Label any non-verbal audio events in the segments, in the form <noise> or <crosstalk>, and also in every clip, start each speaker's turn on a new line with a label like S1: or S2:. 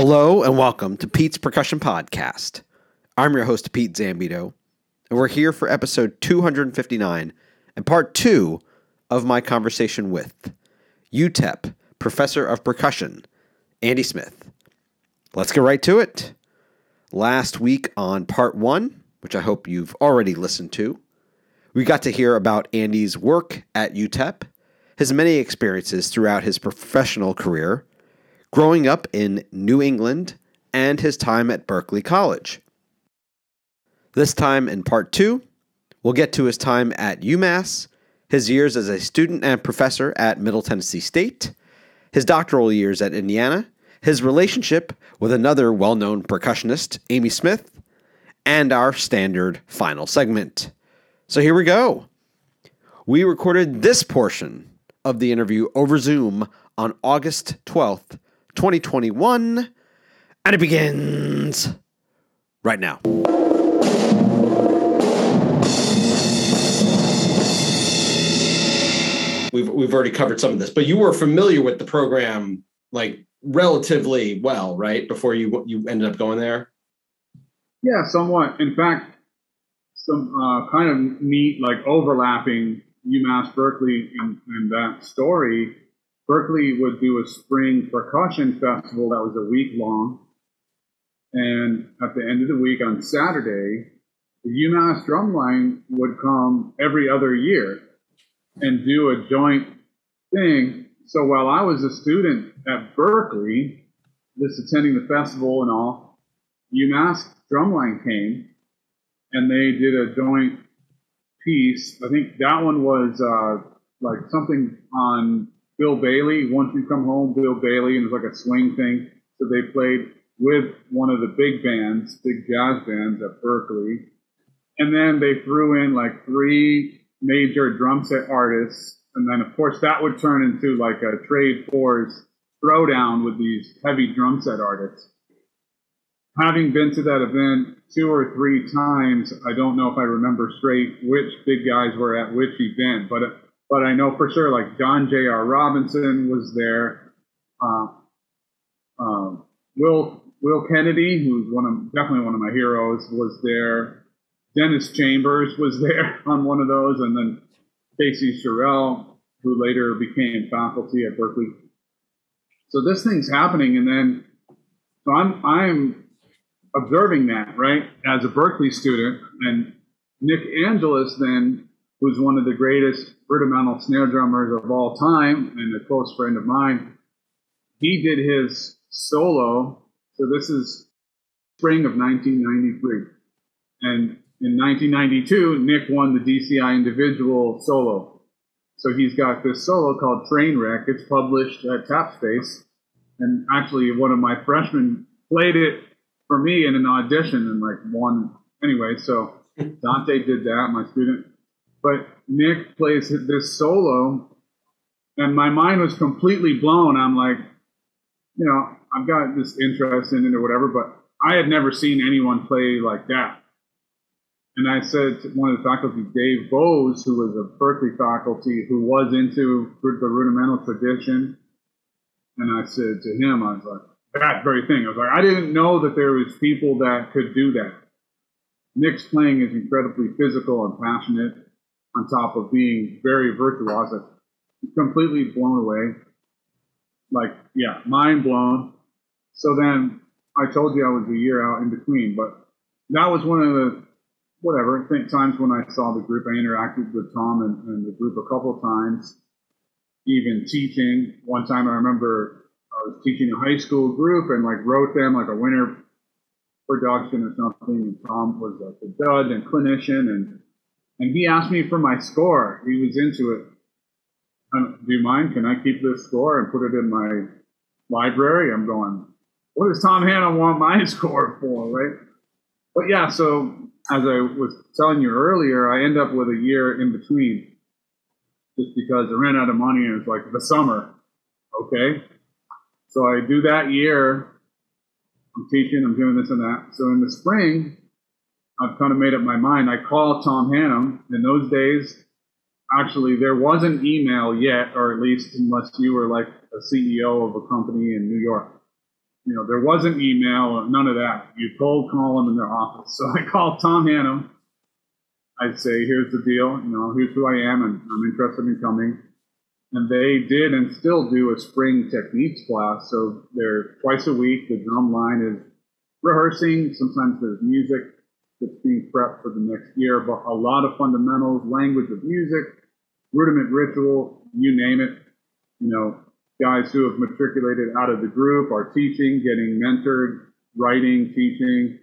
S1: Hello and welcome to Pete's Percussion Podcast. I'm your host, Pete Zambito, and we're here for episode 259 and part two of my conversation with UTEP Professor of Percussion, Andy Smith. Let's get right to it. Last week on part one, which I hope you've already listened to, we got to hear about Andy's work at UTEP, his many experiences throughout his professional career, growing up in New England, and his time at Berklee College. This time in part two, we'll get to his time at UMass, his years as a student and professor at Middle Tennessee State, his doctoral years at Indiana, his relationship with another well known percussionist, Amy Smith, and our standard final segment. So here we go. We recorded this portion of the interview over Zoom on August 12th, 2021, and it begins right now. We've, we've already covered some of this, but you were familiar with the program like relatively well, right? Before you you ended up going there.
S2: Yeah, somewhat. In fact, some uh, kind of neat, like overlapping UMass Berklee and, and that story. Berklee would do a spring percussion festival that was a week long. And at the end of the week on Saturday, the UMass drumline would come every other year and do a joint thing. So while I was a student at Berklee, just attending the festival and all, UMass drumline came and they did a joint piece. I think that one was uh, like something on Bill Bailey. Once you come home, Bill Bailey, and it was like a swing thing. So they played with one of the big bands, big jazz bands at Berklee. And then they threw in like three major drum set artists. And then, of course, that would turn into like a trade fours throwdown with these heavy drum set artists. Having been to that event two or three times, I don't know if I remember straight which big guys were at which event, but but I know for sure like John J.R. Robinson was there. Uh, uh, Will Will Kennedy, who's one of definitely one of my heroes, was there. Dennis Chambers was there <laughs> on one of those, and then Casey Scheuerell, who later became faculty at Berklee. So this thing's happening, and then so I'm I'm observing that right as a Berklee student, and Nick Angelis then, who's one of the greatest rudimental snare drummers of all time and a close friend of mine, he did his solo. So this is spring of 1993, and in 1992, Nick won the DCI individual solo. So he's got this solo called Trainwreck. It's published at Tapspace. And actually, one of my freshmen played it for me in an audition and like won anyway. So Dante did that, my student. But Nick plays this solo, and my mind was completely blown. I'm like, you know, I've got this interest in it or whatever, but I had never seen anyone play like that. And I said to one of the faculty, Dave Vose, who was a Berklee faculty who was into the rudimental tradition, and I said to him, I was like, that very thing. I was like, I didn't know that there was people that could do that. Nick's playing is incredibly physical and passionate, on top of being very virtuosic. Completely blown away. Like, yeah, mind blown. So then I told you I was a year out in between, but that was one of the whatever. Times when I saw the group, I interacted with Tom and, and the group a couple times, even teaching. One time I remember I was teaching a high school group and like wrote them like a winter production or something. And Tom was like a judge and clinician and and he asked me for my score. He was into it. Um, do you mind? Can I keep this score and put it in my library? I'm going, what does Tom Hannum want my <laughs> score for, right? But yeah, so as I was telling you earlier, I end up with a year in between just because I ran out of money and it's like the summer. Okay. So I do that year. I'm teaching, I'm doing this and that. So in the spring, I've kind of made up my mind. I call Tom Hannum. In those days, actually, there wasn't email yet, or at least unless you were like a CEO of a company in New York. you know, there wasn't email, uh, none of that. You cold call them in their office. <laughs> So I called Tom Hannum. I'd say, here's the deal, you know, here's who I am, and I'm interested in coming. And they did and still do a spring techniques class. So they're twice a week. The drum line is rehearsing. Sometimes there's music that's being prepped for the next year, but a lot of fundamentals, language of music, rudiment ritual, you name it. You know, guys who have matriculated out of the group are teaching, getting mentored, writing, teaching.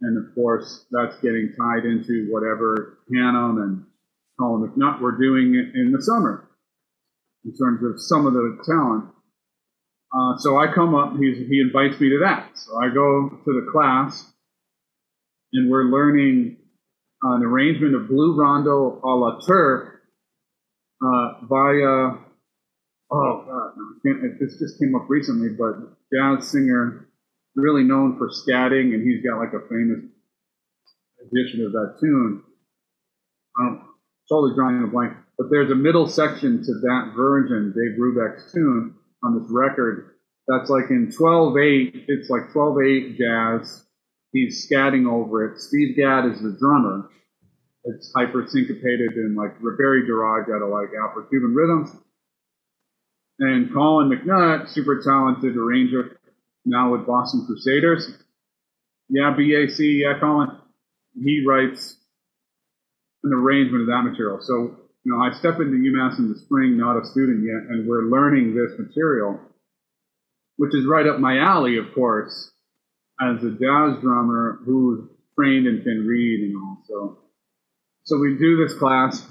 S2: And of course, that's getting tied into whatever Hannum and Colin McNutt were doing in the summer in terms of some of the talent. Uh, so I come up, he invites me to that. So I go to the class, and we're learning an arrangement of Blue Rondo a la Turk uh, via, oh God, no, this just came up recently, but jazz singer, really known for scatting, and he's got like a famous edition of that tune. I don't totally drawing a blank. But there's a middle section to that version, Dave Brubeck's tune on this record. That's like in 12-8, it's like 12-8 jazz. He's scatting over it. Steve Gadd is the drummer. It's hyper syncopated and like very derived out of like Afro-Cuban rhythms. And Colin McNutt, super talented arranger, now with Boston Crusaders. Yeah, BAC, yeah, Colin. He writes an arrangement of that material. So you know, I step into UMass in the spring, not a student yet, and we're learning this material, which is right up my alley, of course, as a jazz drummer who's trained and can read and all. So, so we do this class,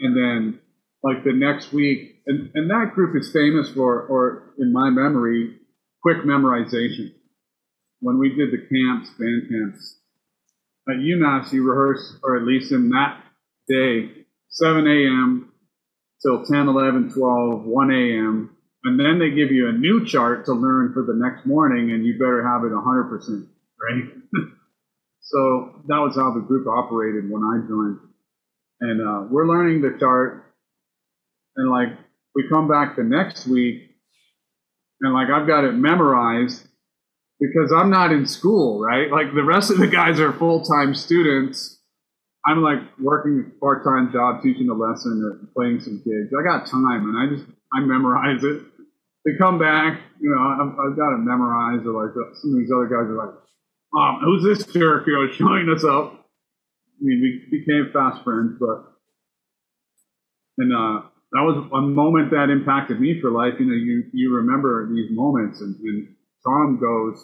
S2: and then like the next week, and, and that group is famous for, or in my memory, quick memorization. When we did the camps, band camps, at UMass, you rehearse, or at least in that day, 7 a.m. till 10, 11, 12, 1 a.m. And then they give you a new chart to learn for the next morning, and you better have it 100%, right? <laughs> so that was how the group operated when I joined. And uh, we're learning the chart, and like we come back the next week, and like I've got it memorized because I'm not in school, right? Like the rest of the guys are full time students I'm like working a part time job, teaching a lesson or playing some gigs. I got time, and I just I memorize it. They come back, you know, I've, I've got to memorize Or like some of these other guys are like, um, "Who's this jerk?" You know, showing us up. I mean, we became fast friends, but and uh, that was a moment that impacted me for life. You know, you you remember these moments, and, and Tom goes,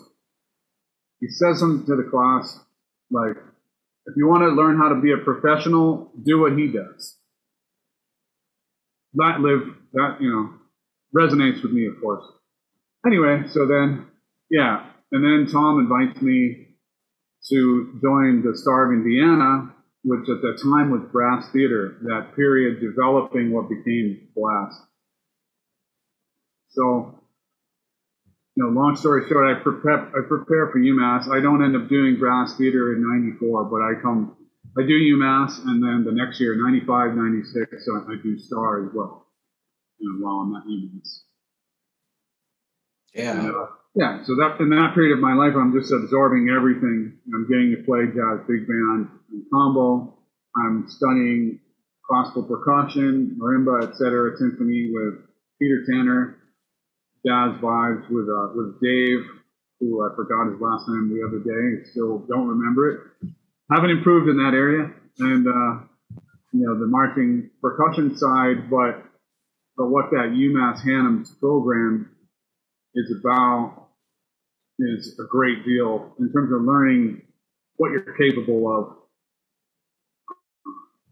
S2: he says something to the class like if you want to learn how to be a professional, do what he does. That live that you know resonates with me, of course. Anyway, so then yeah, and then Tom invites me to join the Star of Indiana, which at the time was Brass Theater. That period developing what became Blast. So you know, long story short, I prepare, I prepare for UMass. I don't end up doing brass theater in 94, but I come, I do UMass, and then the next year, 95, 96, so I do Star as well, you know, while I'm at UMass.
S1: Yeah.
S2: And, uh, yeah, so that in that period of my life, I'm just absorbing everything. I'm getting to play jazz big band and combo. I'm studying classical percussion, marimba, etc., symphony with Peter Tanner jazz vibes with uh, with Dave, who I forgot his last name the other day. Still don't remember it. Haven't improved in that area, and uh, you know the marching percussion side, but but what that UMass Hannum's program is about is a great deal in terms of learning what you're capable of,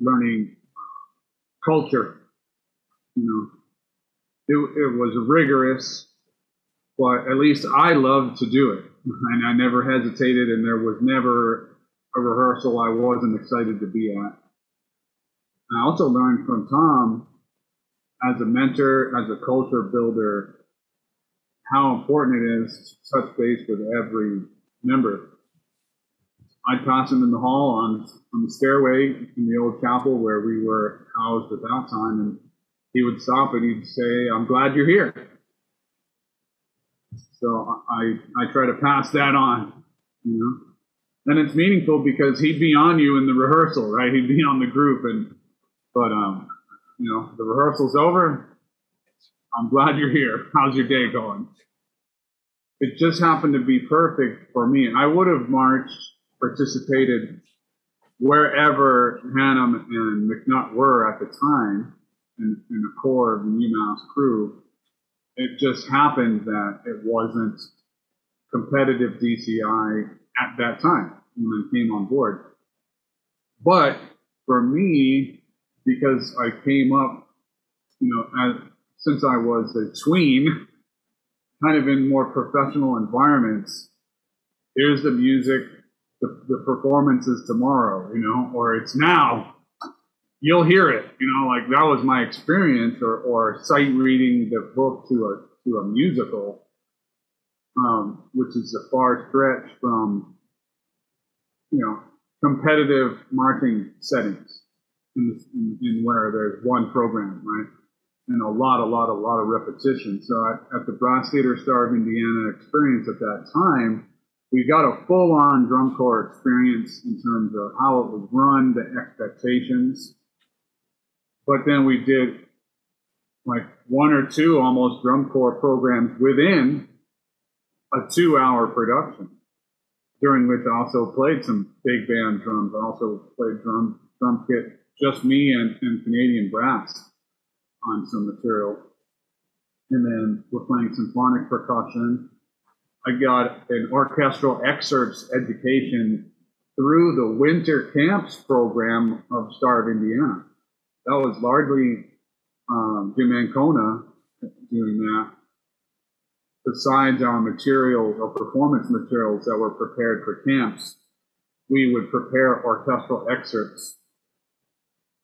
S2: learning culture, you know, it, it was rigorous, but at least I loved to do it. <laughs> And I never hesitated, and there was never a rehearsal I wasn't excited to be at. I also learned from Tom as a mentor, as a culture builder, how important it is to touch base with every member. I'd pass him in the hall on, on the stairway in the old chapel where we were housed at that time, and he would stop and he'd say, I'm glad you're here. So I, I try to pass that on, you know. And it's meaningful because he'd be on you in the rehearsal, right? He'd be on the group, and but um, you know, the rehearsal's over. I'm glad you're here. How's your day going? It just happened to be perfect for me. I would have marched, participated wherever Hannum and McNutt were at the time in, in the core of the UMass crew. It just happened that it wasn't competitive DCI at that time when I came on board. But for me, because I came up, you know, as, since I was a tween, kind of in more professional environments, here's the music, the, the performance is tomorrow, you know, or it's now. You'll hear it, you know, like that was my experience, or, or sight reading the book to a to a musical, um, which is a far stretch from you know, competitive marketing settings in, in, in, where there's one program, right? And a lot, a lot, a lot of repetition. So at, at the Brass Theater Star of Indiana experience at that time, we got a full on drum corps experience in terms of how it was run, the expectations. But then we did like one or two almost drum corps programs within a two hour production during which I also played some big band drums. I also played drum drum kit, just me and, and Canadian brass on some material. And then we're playing symphonic percussion. I got an orchestral excerpts education through the winter camps program of Star of Indiana. That was largely um, Jim Ancona doing that besides our materials or performance materials that were prepared for camps, we would prepare orchestral excerpts.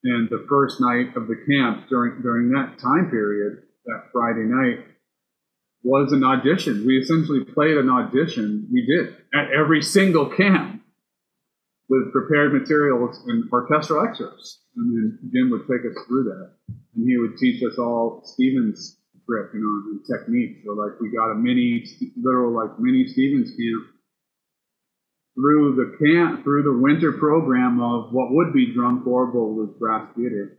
S2: And the first night of the camp during during that time period, that Friday night, was an audition. We essentially played an audition. We did at every single camp with prepared materials and orchestral excerpts. And then Jim would take us through that. And he would teach us all Stevens grip, you know, and technique. So like we got a mini, literal like mini Stevens camp through the camp, through the winter program of what would be drum corps, but was brass theater.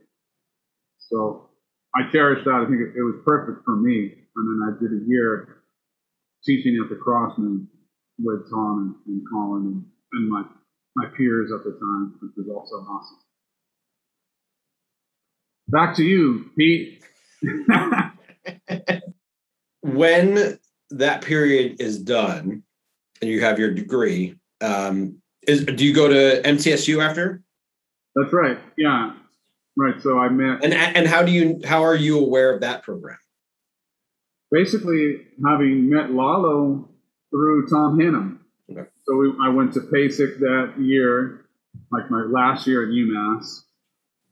S2: So I cherish that. I think it, it, was perfect for me. And then I did a year teaching at the Crossmen with Tom and, and Colin and, and my, my peers at the time, which was also awesome. Back to you, Pete. <laughs>
S1: when that period is done and you have your degree, um, is do you go to MTSU after?
S2: That's right. Yeah. Right. So I met
S1: and and how do you how are you aware of that program?
S2: Basically, having met Lalo through Tom Hannum. Okay. So we, I went to PASIC that year, like my last year at UMass.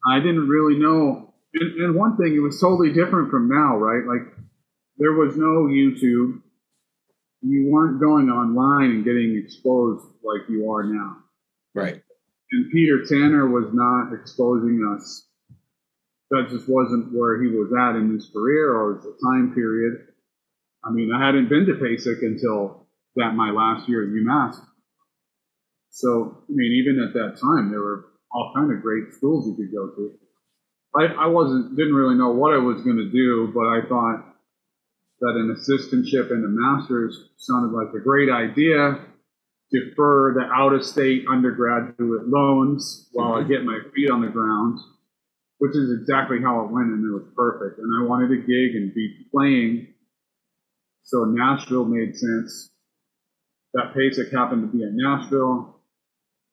S2: I didn't really know and, and one thing, it was totally different from now, right? Like there was no YouTube. You weren't going online and getting exposed like you are now.
S1: Right.
S2: And Peter Tanner was not exposing us. That just wasn't where he was at in his career or the time period. I mean, I hadn't been to PASIC until that my last year at UMass. So, I mean, even at that time, there were all kind of great schools you could go to. I, I wasn't didn't really know what I was going to do, but I thought that an assistantship and a master's sounded like a great idea. Defer the out of state undergraduate loans while I mm-hmm. get my feet on the ground, which is exactly how it went, and it was perfect. And I wanted a gig and be playing, so Nashville made sense. That PASIC happened to be in Nashville.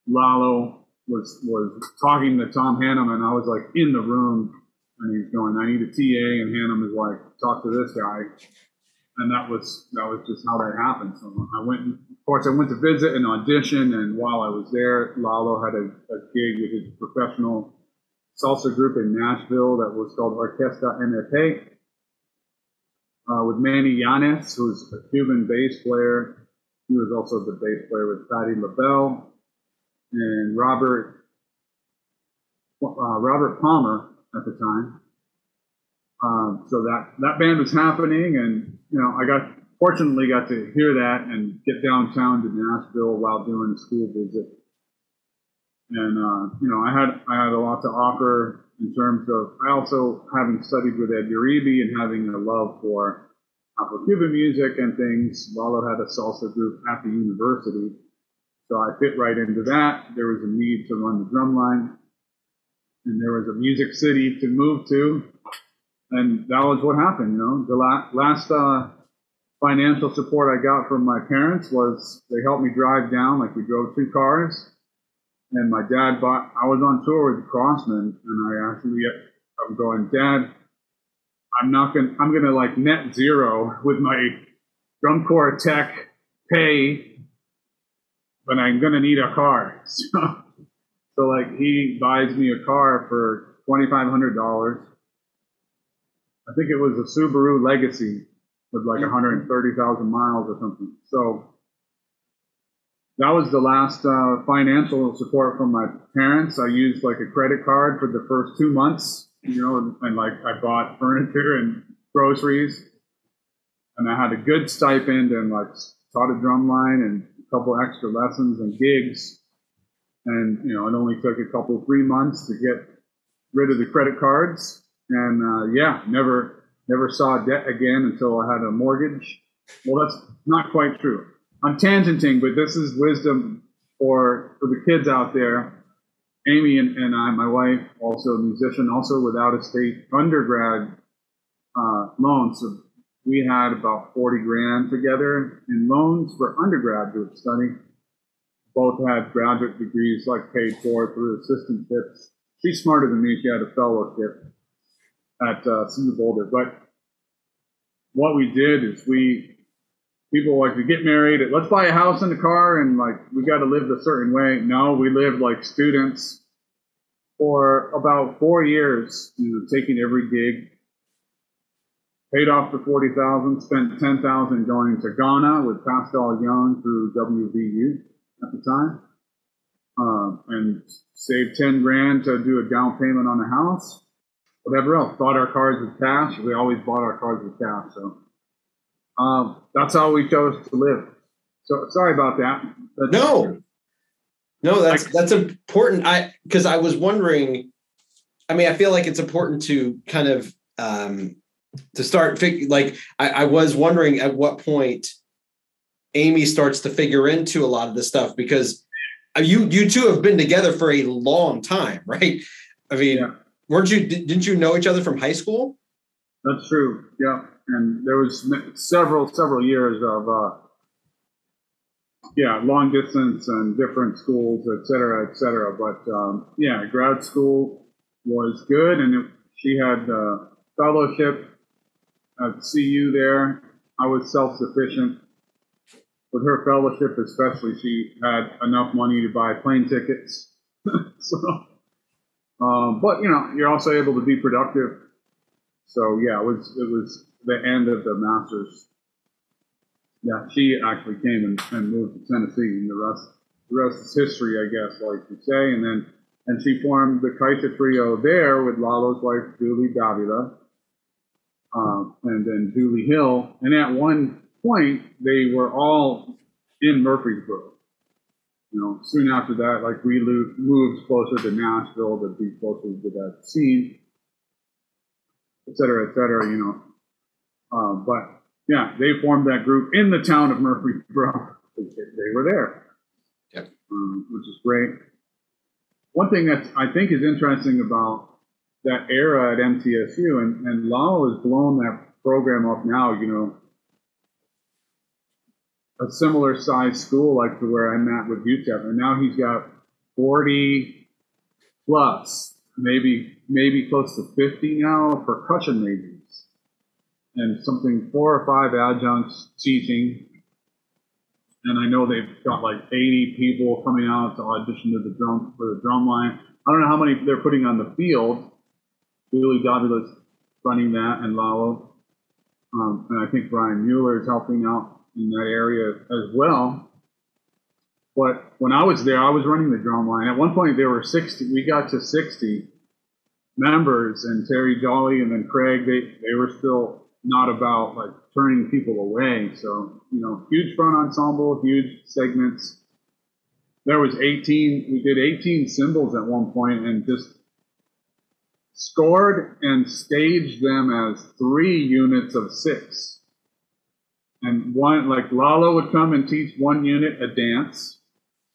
S2: Lalo was was talking to Tom Hannum, and I was like in the room, and he's going, "I need a TA," and Hannum is like, "Talk to this guy," and that was that was just how that happened. So I went, of course, I went to visit and audition, and while I was there, Lalo had a, a gig with his professional salsa group in Nashville that was called Orquesta MFA. Uh, with Manny Yanes, who's a Cuban bass player. He was also the bass player with Patti LaBelle and Robert uh, Robert Palmer at the time. Um, so that that band was happening, and you know I got fortunately got to hear that and get downtown to Nashville while doing a school visit. And uh, you know, I had I had a lot to offer in terms of I also having studied with Ed Uribe and having a love for Afro-Cuban music and things. Lalo had a salsa group at the university, so I fit right into that. There was a need to run the drum line, and there was a music city to move to, and that was what happened. You know, the la- last uh, financial support I got from my parents was they helped me drive down. Like we drove two cars, and my dad bought. I was on tour with the Crossmen, and I actually I'm going, Dad. I'm not gonna. I'm gonna like net zero with my drum corps tech pay, but I'm gonna need a car. <laughs> So, so like he buys me a car for twenty five hundred dollars. I think it was a Subaru Legacy with like 130,000 miles or something. So that was the last uh, financial support from my parents. I used like a credit card for the first two months, you know, and, and like I bought furniture and groceries, and I had a good stipend and like taught a drum line and a couple extra lessons and gigs. And you know, it only took a couple three months to get rid of the credit cards, and uh, yeah, never never saw debt again until I had a mortgage. Well, that's not quite true. I'm tangenting, but this is wisdom for for the kids out there. Amy and, and I, my wife, also a musician, also without a state undergrad uh. So we had about 40 grand together in loans for undergraduate study. Both had graduate degrees, like paid for through assistantships. She's smarter than me. She had a fellowship at uh, CU Boulder. But what we did is we people like to get married. Let's buy a house and a car, and like we got to live a certain way. No, we lived like students for about four years, you know, taking every gig. Paid off the forty thousand, spent ten thousand going to Ghana with Paschal Younge through WVU at the time, um, and saved ten grand to do a down payment on a house. Whatever else, bought our cars with cash. We always bought our cars with cash, so um, that's how we chose to live. So sorry about that. That's
S1: no, no, that's that's important. I because I was wondering. I mean, I feel like it's important to kind of um, to start fig- like I, I was wondering at what point Amy starts to figure into a lot of this stuff because uh, you you two have been together for a long time, <laughs> right? I mean, yeah. weren't you? Didn't you know each other from high school?
S2: That's true. Yeah, and there was several several years of uh, yeah long distance and different schools, et cetera, et cetera. But um, yeah, grad school was good, and it, she had uh, fellowship at CU there. I was self sufficient. With her fellowship, especially, she had enough money to buy plane tickets. <laughs> so, um, but you know, you're also able to be productive. So yeah, it was it was the end of the Masters. Yeah, she actually came and, and moved to Tennessee, and the rest the rest is history, I guess, like you say. And then and she formed the Caixa Trio there with Lalo's wife Julie Davila, um, and then Julie Hill. And at one point, they were all in Murfreesboro. You know, soon after that, like we moved closer to Nashville to be closer to that scene, et cetera, et cetera. You know, um, but yeah, they formed that group in the town of Murfreesboro. <laughs> they were there,
S1: yep.
S2: um, which is great. One thing that I think is interesting about that era at MTSU, and, and Lalo has blown that program up now, you know, a similar size school like to where I'm at with UTEP, and now he's got 40 plus, maybe maybe close to 50 now percussion majors and something four or five adjuncts teaching. And I know they've got like 80 people coming out to audition to the drum for the drum line. I don't know how many they're putting on the field. Julie Davila's running that and Lalo. Um, and I think Brian Mueller is helping out in that area as well. But when I was there, I was running the drum line. At one point, there were 60. We got to 60 members, and Terry Jolly and then Craig. They they were still not about like turning people away. So, you know, huge front ensemble, huge segments. There was 18, we did 18 cymbals at one point and just scored and staged them as three units of six. And one, like Lalo would come and teach one unit a dance,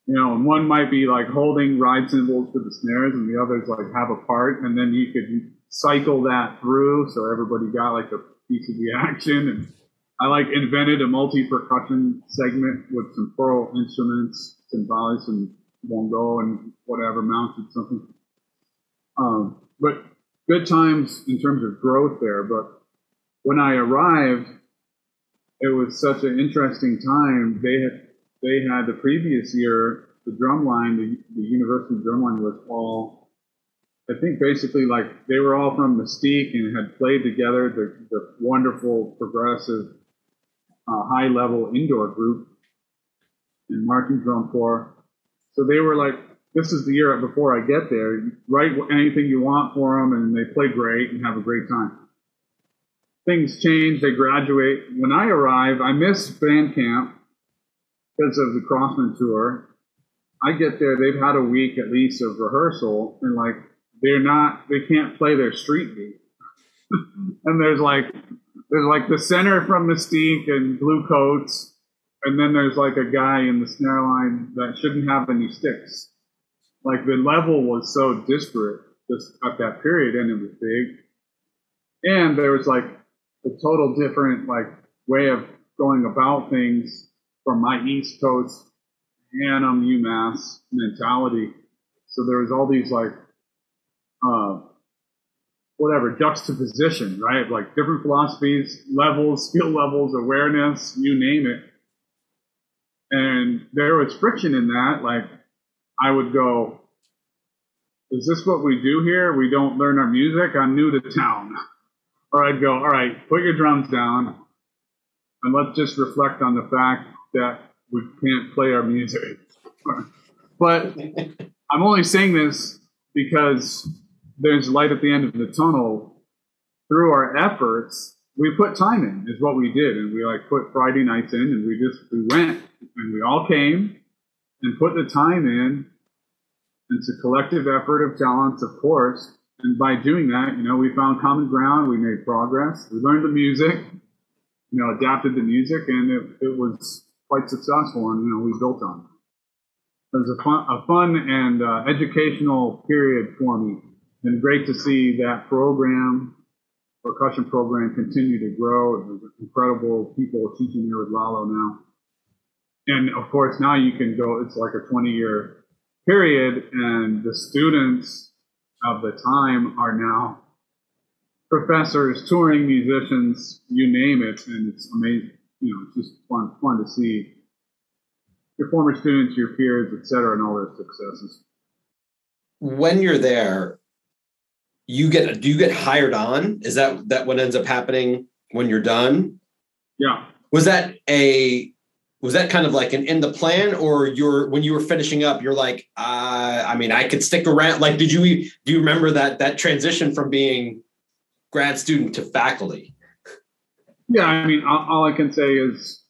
S2: you know, and one might be like holding ride cymbals for the snares and the others like have a part. And then you could cycle that through so everybody got like a piece of the <laughs> action. And I like invented a multi percussion segment with some pearl instruments, timbales and bongo and whatever mounted something. Um, but good times in terms of growth there. But when I arrived, it was such an interesting time. They had they had the previous year the drum line, the, the university drum line was all, I think basically like they were all from Mystique and had played together the, the wonderful progressive uh, high level indoor group in marching drum corps. So they were like, this is the year before I get there. Write anything you want for them, and they play great and have a great time. Things change. They graduate. When I arrive, I miss band camp because of the Crossmen tour. I get there, they've had a week at least of rehearsal, and like they're not, they can't play their street beat. <laughs> and there's like, there's like the center from Mystique and Blue Coats, and then there's like a guy in the snare line that shouldn't have any sticks. Like the level was so disparate just at that period, and it was big. And there was like a total different like way of going about things from my East Coast Hannum UMass mentality. So there was all these like, uh, whatever juxtaposition, right? Like different philosophies, levels, skill levels, awareness, you name it. And there was friction in that. Like I would go, is this what we do here? We don't learn our music. I'm new to town. <laughs> Or I'd go, all right, put your drums down and let's just reflect on the fact that we can't play our music. but <laughs> I'm only saying this because there's light at the end of the tunnel. Through our efforts, we put time in, is what we did, and we like put Friday nights in, and we just we went, and we all came and put the time in. It's a collective effort of talents, of course, and by doing that, you know, we found common ground, we made progress, we learned the music, you know, adapted the music, and it, it was quite successful, and you know, we built on it. It was a fun, a fun and uh, educational period for me, and great to see that program, percussion program, continue to grow. Incredible people teaching here with Lalo now, and of course now you can go. It's like a 20 year period, and the students of the time are now professors, touring musicians, you name it, and it's amazing you know, it's just fun, fun to see your former students, your peers, et cetera, and all their successes.
S1: When you're there, you get do you get hired on? Is that that what ends up happening when you're done?
S2: Yeah.
S1: Was that a was that kind of like an in the plan or you're when you were finishing up you're like uh, i mean i could stick around like did you do you remember that that transition from being grad student to faculty
S2: yeah, I mean, all, I can say is,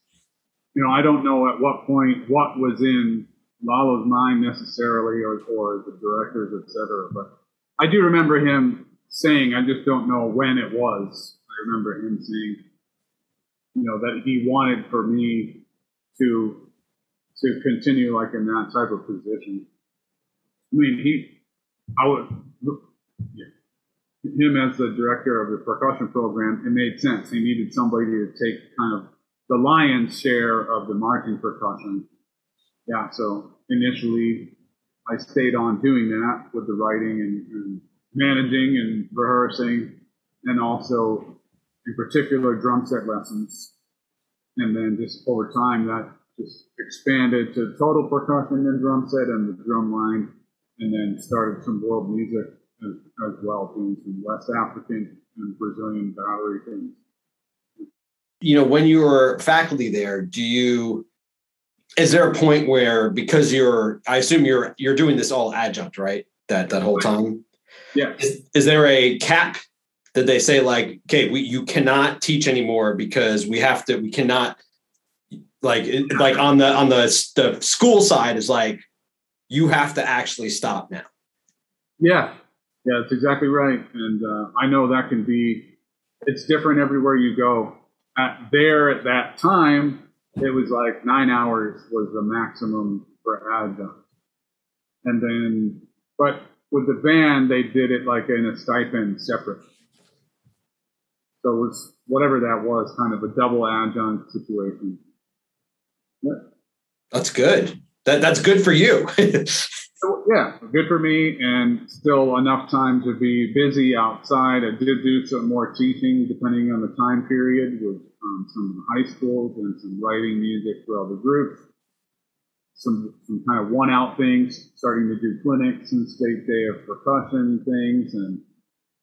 S2: you know, I don't know at what point what was in Lalo's mind necessarily, or, or the directors, et cetera. But I do remember him saying, I just don't know when it was. I remember him saying, you know, that he wanted for me to to continue like in that type of position. I mean, he, I would, yeah him as the director of the percussion program, it made sense. He needed somebody to take kind of the lion's share of the marching percussion. Yeah, so initially I stayed on doing that with the writing and, and managing and rehearsing, and also in particular drum set lessons. And then just over time, that just expanded to total percussion and drum set and the drum line, and then started some world music as, as well, doing some West African and Brazilian battery things.
S1: You know, when you were faculty there, do you is there a point where because you're I assume you're you're doing this all adjunct, right? That that whole time?
S2: Yeah.
S1: Is, is there a cap Did they say like, okay, we you cannot teach anymore because we have to, we cannot like like on the on the the school side is like you have to actually stop now.
S2: Yeah, yeah, that's exactly right. And uh, I know that can be, it's different everywhere you go. At there at that time, it was like nine hours was the maximum for adjunct. And then, but with the band, they did it like in a stipend separate. So it was whatever that was, kind of a double adjunct situation.
S1: Yeah. That's good. That that's good for you. <laughs>
S2: so, yeah, good for me, and still enough time to be busy outside. I did do some more teaching, depending on the time period, with um, some of the high schools and some writing music for other groups. Some, some kind of one out things, starting to do clinics and state day of percussion things, and,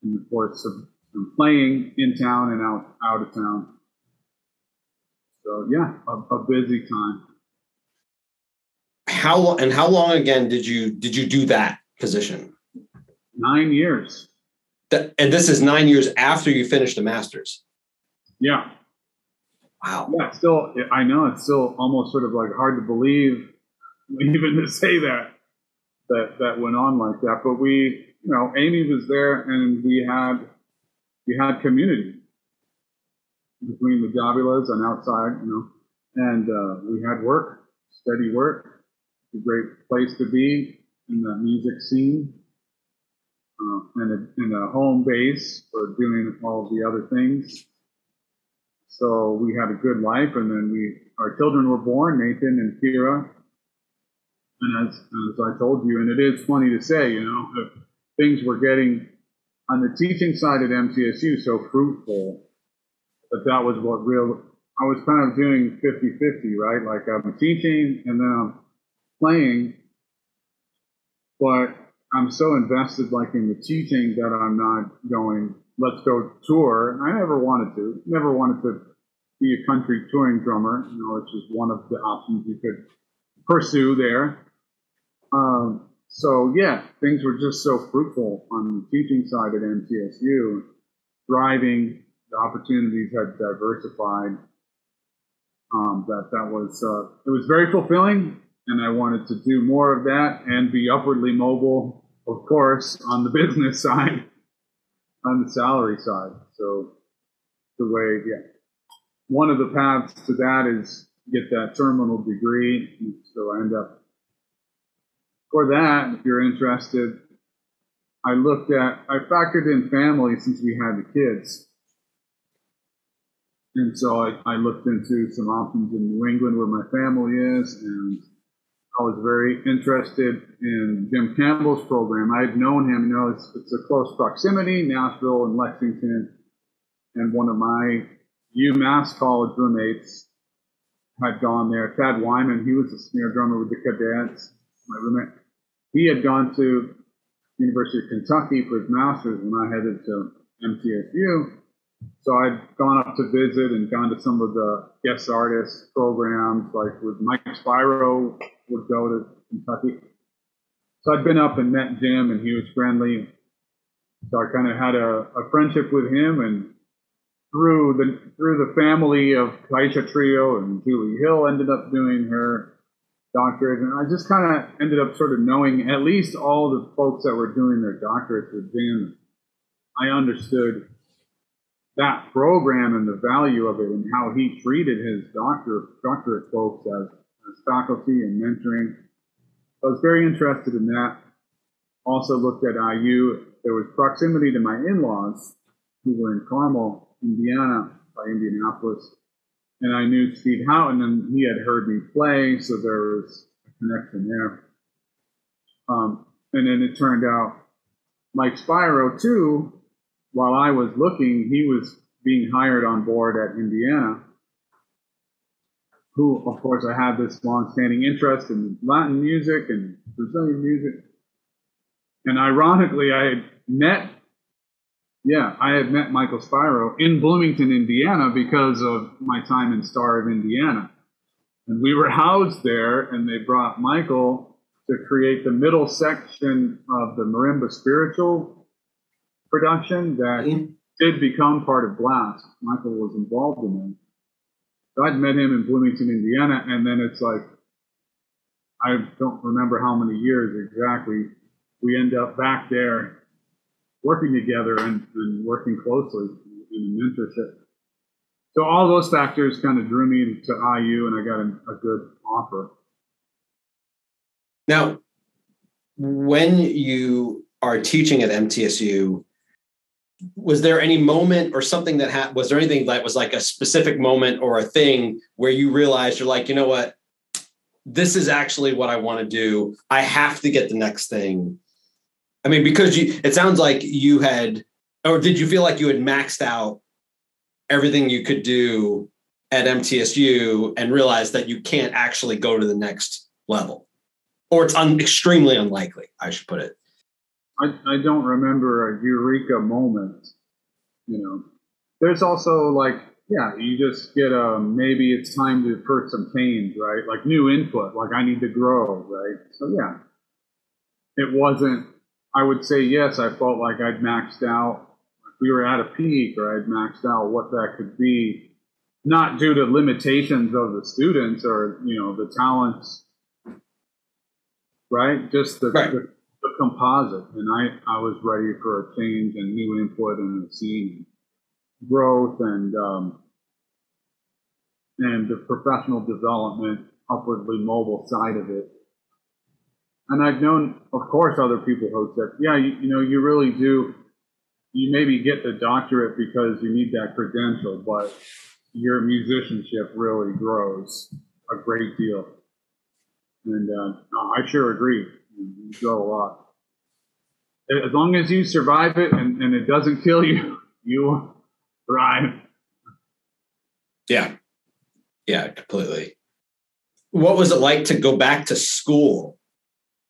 S2: and of course some, some playing in town and out out of town. So yeah, a, a busy time.
S1: How long and how long again did you did you do that position?
S2: Nine years.
S1: That, and this is nine years after you finished the masters.
S2: Yeah.
S1: Wow.
S2: Yeah, still, I know it's still almost sort of like hard to believe, <laughs> even to say that that that went on like that. But we, you know, Amy was there, and we had we had community between the Davilas and outside, you know, and uh, we had work, steady work, a great place to be in the music scene, uh, and, a, and a home base for doing all the other things. So we had a good life, and then we our children were born, Nathan and Kira. And as, as I told you, and it is funny to say, you know, things were getting on the teaching side at MTSU so fruitful but that was what real, I was kind of doing 50 50, right? Like I'm teaching and then I'm playing, but I'm so invested like in the teaching that I'm not going, let's go tour. I never wanted to, never wanted to be a country touring drummer, you know, which is one of the options you could pursue there. Um, so yeah, things were just so fruitful on the teaching side at MTSU, thriving the opportunities had diversified. Um, that that was uh, it was very fulfilling, and I wanted to do more of that and be upwardly mobile, of course, on the <laughs> business side, on the salary side. So the way, yeah, one of the paths to that is get that terminal degree. So I end up for that. If you're interested, I looked at I factored in family since we had the kids. And so I, I looked into some options in New England where my family is, and I was very interested in Jim Campbell's program. I had known him, you know, it's, it's a close proximity, Nashville and Lexington. And one of my UMass college roommates had gone there. Tad Wyman, he was a snare drummer with the Cadets, my roommate. He had gone to University of Kentucky for his master's when I headed to MTSU. So I'd gone up to visit and gone to some of the guest artist programs, like with Mike Spiro would go to Kentucky. So I'd been up and met Jim, and he was friendly. So I kind of had a, a, friendship with him, and through the through the family of Caixa Trio and Julie Hill ended up doing her doctorate, and I just kind of ended up sort of knowing at least all the folks that were doing their doctorates with Jim. I understood that program and the value of it and how he treated his doctor doctorate folks as, as faculty and mentoring. I was very interested in that. Also looked at IU. There was proximity to my in-laws who were in Carmel, Indiana, by Indianapolis. And I knew Steve Houghton and he had heard me play, so there was a connection there. Um, and then it turned out Mike Spiro too while I was looking, he was being hired on board at Indiana, who, of course, I had this long-standing interest in Latin music and Brazilian music. And ironically, I had met, yeah, I had met Michael Spiro in Bloomington, Indiana, because of my time in Star of Indiana. And we were housed there, and they brought Michael to create the middle section of the marimba spiritual production that mm-hmm. did become part of Blast. Michael was involved in it. So I'd met him in Bloomington, Indiana, and then it's like I don't remember how many years exactly. We end up back there working together and, and working closely in a mentorship. So all those factors kind of drew me to IU, and I got a, a good offer.
S1: Now, when you are teaching at MTSU, was there any moment or something that happened? Was there anything that was like a specific moment or a thing where you realized you're like, you know what, this is actually what I want to do. I have to get the next thing. I mean, because you, it sounds like you had, or did you feel like you had maxed out everything you could do at MTSU and realized that you can't actually go to the next level? Or it's un, extremely unlikely, I should put it.
S2: I, I don't remember a eureka moment. You know, there's also like yeah, you just get a maybe it's time to put some change, right? Like new input, like I need to grow, right? So yeah, it wasn't. I would say yes. I felt like I'd maxed out. We were at a peak, or I'd maxed out what that could be, not due to limitations of the students or you know the talents, right? Just the, right. the, the composite, and I I was ready for a change and new input and scene growth and um, and the professional development, upwardly mobile side of it. And I've known, of course, other people who said, "Yeah, you, you know, you really do. You maybe get the doctorate because you need that credential, but your musicianship really grows a great deal." And uh, I sure agree. You grow a lot. As long as you survive it and, and it doesn't kill you, <laughs> you thrive.
S1: Yeah. Yeah, completely. What was it like to go back to school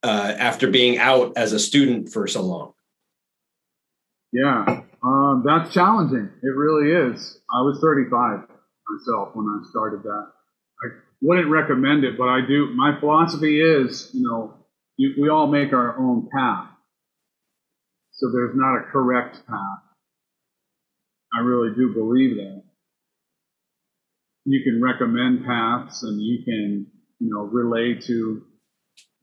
S1: uh, after being out as a student for so long?
S2: Yeah, um, that's challenging. It really is. I was 35 myself when I started that. I wouldn't recommend it, but I do. My philosophy is, you know, you, we all make our own path. So there's not a correct path. I really do believe that. You can recommend paths and you can, you know, relay to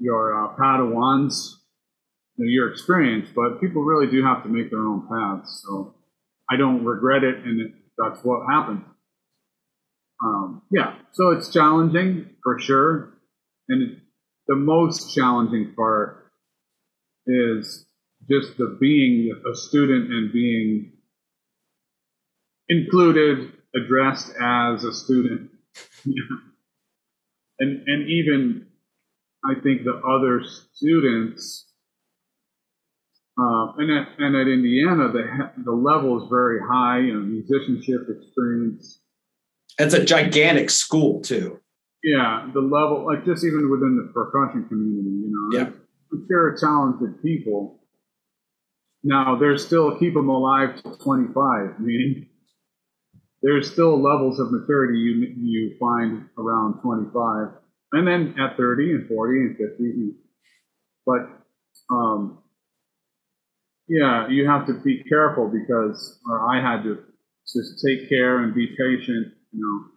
S2: your uh, Padawans you know, your experience, but people really do have to make their own paths. So I don't regret it, and it, that's what happened. Um, yeah, so it's challenging for sure, and the most challenging part is just the being a student and being included, addressed as a student. <laughs> and, and even, I think the other students, uh, and, at, and at Indiana, the, the level is very high, you know, musicianship experience.
S1: It's a gigantic school, too.
S2: Yeah, the level, like just even within the percussion community, you know,
S1: yeah.
S2: I'm sure talented people. Now, there's still keep them alive to 25, meaning there's still levels of maturity you you find around 25, and then at 30 and 40 and 50. But um, yeah, you have to be careful because, or I had to just take care and be patient, you know,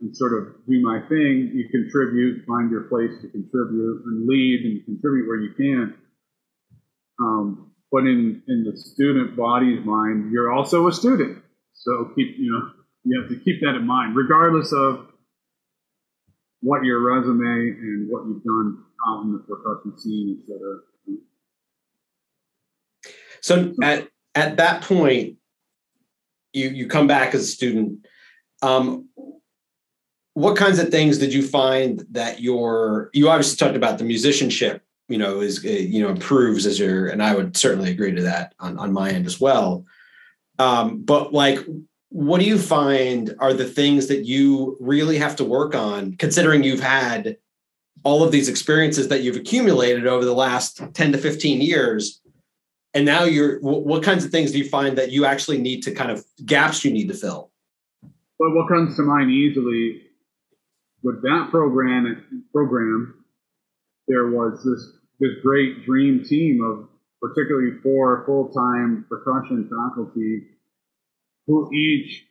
S2: and sort of do my thing. You contribute, find your place to contribute, and lead and contribute where you can. Um, but in in the student body's mind, you're also a student. So keep you know you have to keep that in mind, regardless of what your resume and what you've done out in the percussion scene, et cetera.
S1: So at at that point, you you come back as a student. Um, what kinds of things did you find that your you obviously talked about the musicianship you know is you know improves as your and i would certainly agree to that on, on my end as well um, but like what do you find are the things that you really have to work on considering you've had all of these experiences that you've accumulated over the last 10 to 15 years? And now you're what kinds of things do you find that you actually need to kind of gaps you need to fill?
S2: Well what comes to mind easily with that program program there was this this great dream team of particularly four full-time percussion faculty who each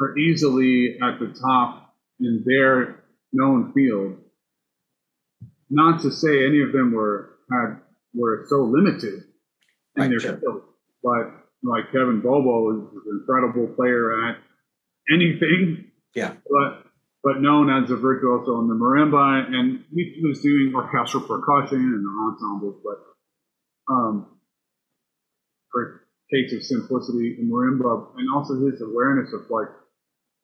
S2: are easily at the top in their known field. Not to say any of them were had were so limited in
S1: Right,
S2: their
S1: sure.
S2: field, but like Kevin Bobo is an incredible player at anything
S1: Yeah.
S2: but but known as a virtuoso in the marimba, and he was doing orchestral percussion and ensembles. But um, for case of simplicity in marimba, and also his awareness of like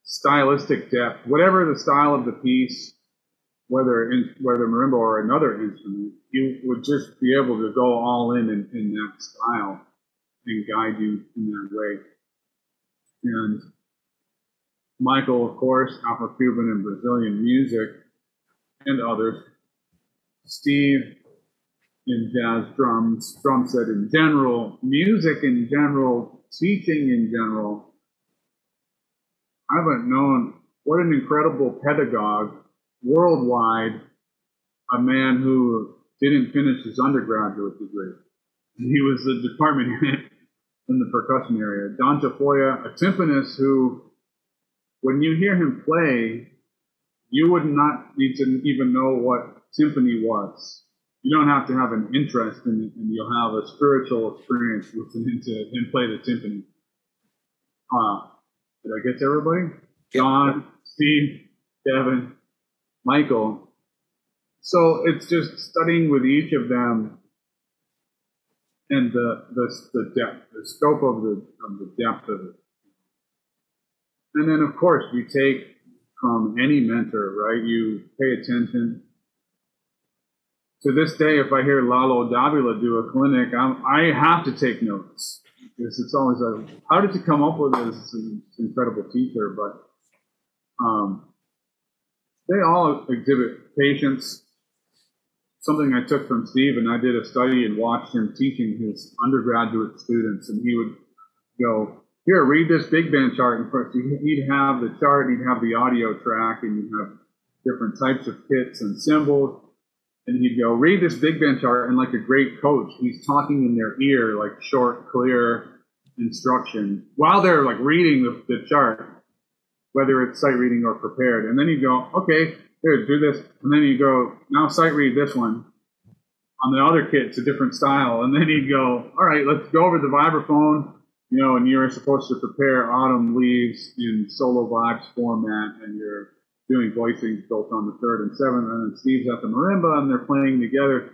S2: stylistic depth, whatever the style of the piece, whether in, whether marimba or another instrument, you would just be able to go all in in, in that style and guide you in that way. And Michael, of course, Afro-Cuban and Brazilian music, and others. Steve in jazz drums, drum set in general, music in general, teaching in general. I haven't known what an incredible pedagogue worldwide, a man who didn't finish his undergraduate degree. He was the department head in the percussion area. Don Tafoya, a timpanist who when you hear him play, you would not need to even know what timpani was. You don't have to have an interest in it, and you'll have a spiritual experience listening to him play the timpani. Uh, did I get to everybody?
S1: Yep.
S2: John, Steve, Kevin, Michael. So it's just studying with each of them and the the, the depth, the scope of the of the depth of it. And then, of course, you take from any mentor, right? You pay attention. To this day, if I hear Lalo Davila do a clinic, I'm, I have to take notes because it's always a how did you come up with this? Incredible teacher, but um, they all exhibit patience. Something I took from Steve, and I did a study and watched him teaching his undergraduate students, and he would go, here, read this big band chart. And first, he'd have the chart, he'd have the audio track, and you'd have different types of kits and cymbals. And he'd go, read this big band chart. And like a great coach, he's talking in their ear, like short, clear instruction while they're like reading the, the chart, whether it's sight reading or prepared. And then you go, okay, here, do this. And then you go, now sight read this one. On the other kit, it's a different style. And then he'd go, all right, let's go over the vibraphone you know, and you're supposed to prepare autumn leaves in solo vibes format, and you're doing voicings built on the third and seventh, and then Steve's at the marimba, and they're playing together,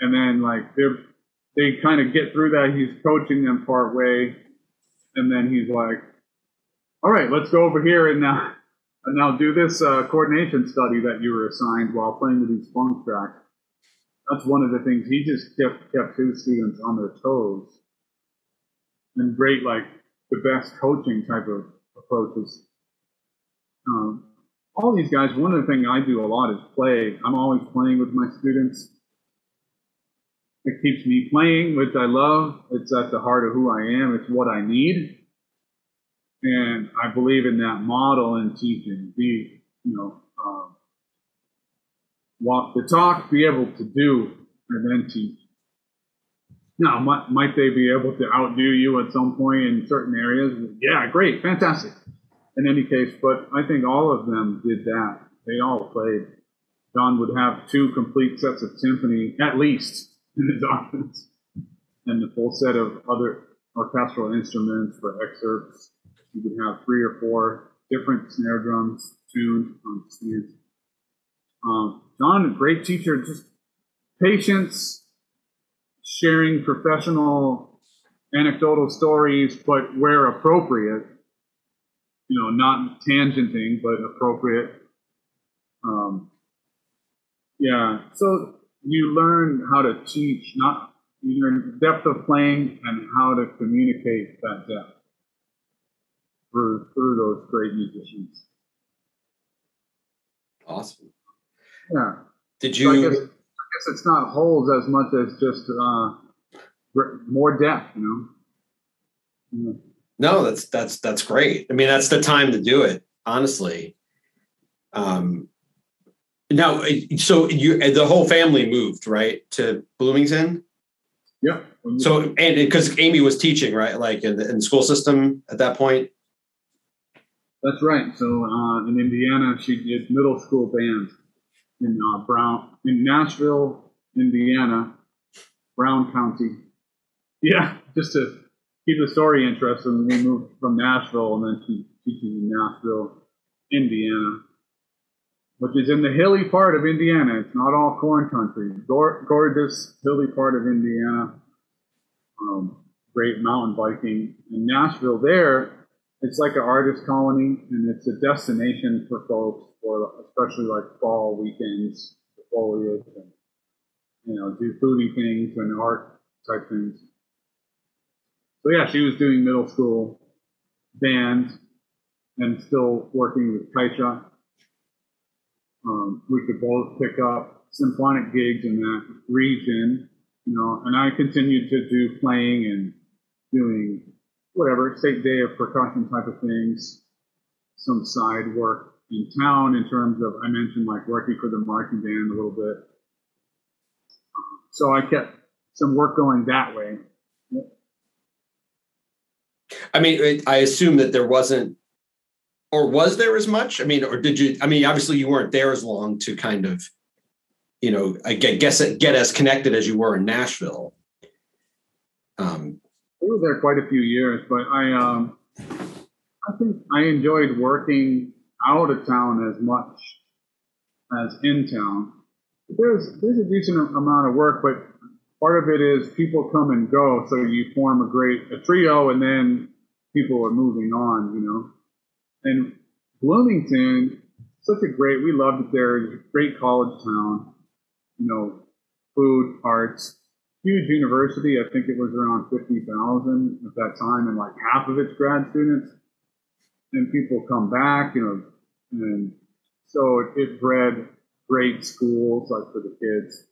S2: and then like they're they kind of get through that. He's coaching them part way, and then he's like, "All right, let's go over here and now and now do this uh, coordination study that you were assigned while playing with these funk tracks." That's one of the things he just kept kept his students on their toes and great like the best coaching type of approaches. Um, all these guys, one of the things I do a lot is play. I'm always playing with my students. It keeps me playing, which I love. It's at the heart of who I am. It's what I need. And I believe in that model in teaching. Be, you know, um, walk the talk, be able to do, and then teach. Now, might, might they be able to outdo you at some point in certain areas? Yeah, great, fantastic. In any case, but I think all of them did that. They all played. John would have two complete sets of timpani, at least, in his <laughs> office, and the full set of other orchestral instruments for excerpts. You could have three or four different snare drums tuned on stands. Um, John, a great teacher, just patience, sharing professional anecdotal stories, but where appropriate, you know, not tangenting, but appropriate. Um, yeah, so you learn how to teach, not you learn depth of playing and how to communicate that depth through through those great musicians.
S1: Awesome.
S2: Yeah.
S1: Did
S2: So I
S1: you?
S2: guess, I guess it's not holes as much as just uh, more depth, you know. Yeah.
S1: No, that's that's that's great. I mean, that's the time to do it, honestly. Um, now, so you the whole family moved right to Bloomington.
S2: Yeah.
S1: So, and because Amy was teaching, right? Like in the, in the school system at that point?
S2: That's right. So uh, in Indiana, she did middle school band in uh, Brown, in Nashville, Indiana, Brown County. Yeah, just to keep the story interesting, we moved from Nashville and then she teaches in Nashville, Indiana, which is in the hilly part of Indiana. It's not all corn country. Gorgeous, hilly part of Indiana. Um, great mountain biking. In Nashville, there, it's like an artist colony, and it's a destination for folks for especially like fall weekends, the foliage, and you know, do foodie things and art type things. So yeah, she was doing middle school band and still working with Caixa. Um, we could both pick up symphonic gigs in that region, you know, and I continued to do playing and doing whatever, state day of percussion type of things, some side work in town in terms of, I mentioned like working for the marching band a little bit. So I kept some work going that way.
S1: I mean, I assume that there wasn't, or was there as much? I mean, or did you? I mean, obviously you weren't there as long to kind of, you know, I guess get as connected as you were in Nashville.
S2: Um, we were there quite a few years, but I, um, I think I enjoyed working out of town as much as in town. There's there's a decent amount of work, but part of it is people come and go, so you form a great a trio, and then people are moving on, you know. And Bloomington, such a great, we loved it there. Great college town, you know, food, arts, huge university. I think it was around 50,000 at that time, and like half of its grad students. And people come back, you know, and so it, it bred great schools like for the kids.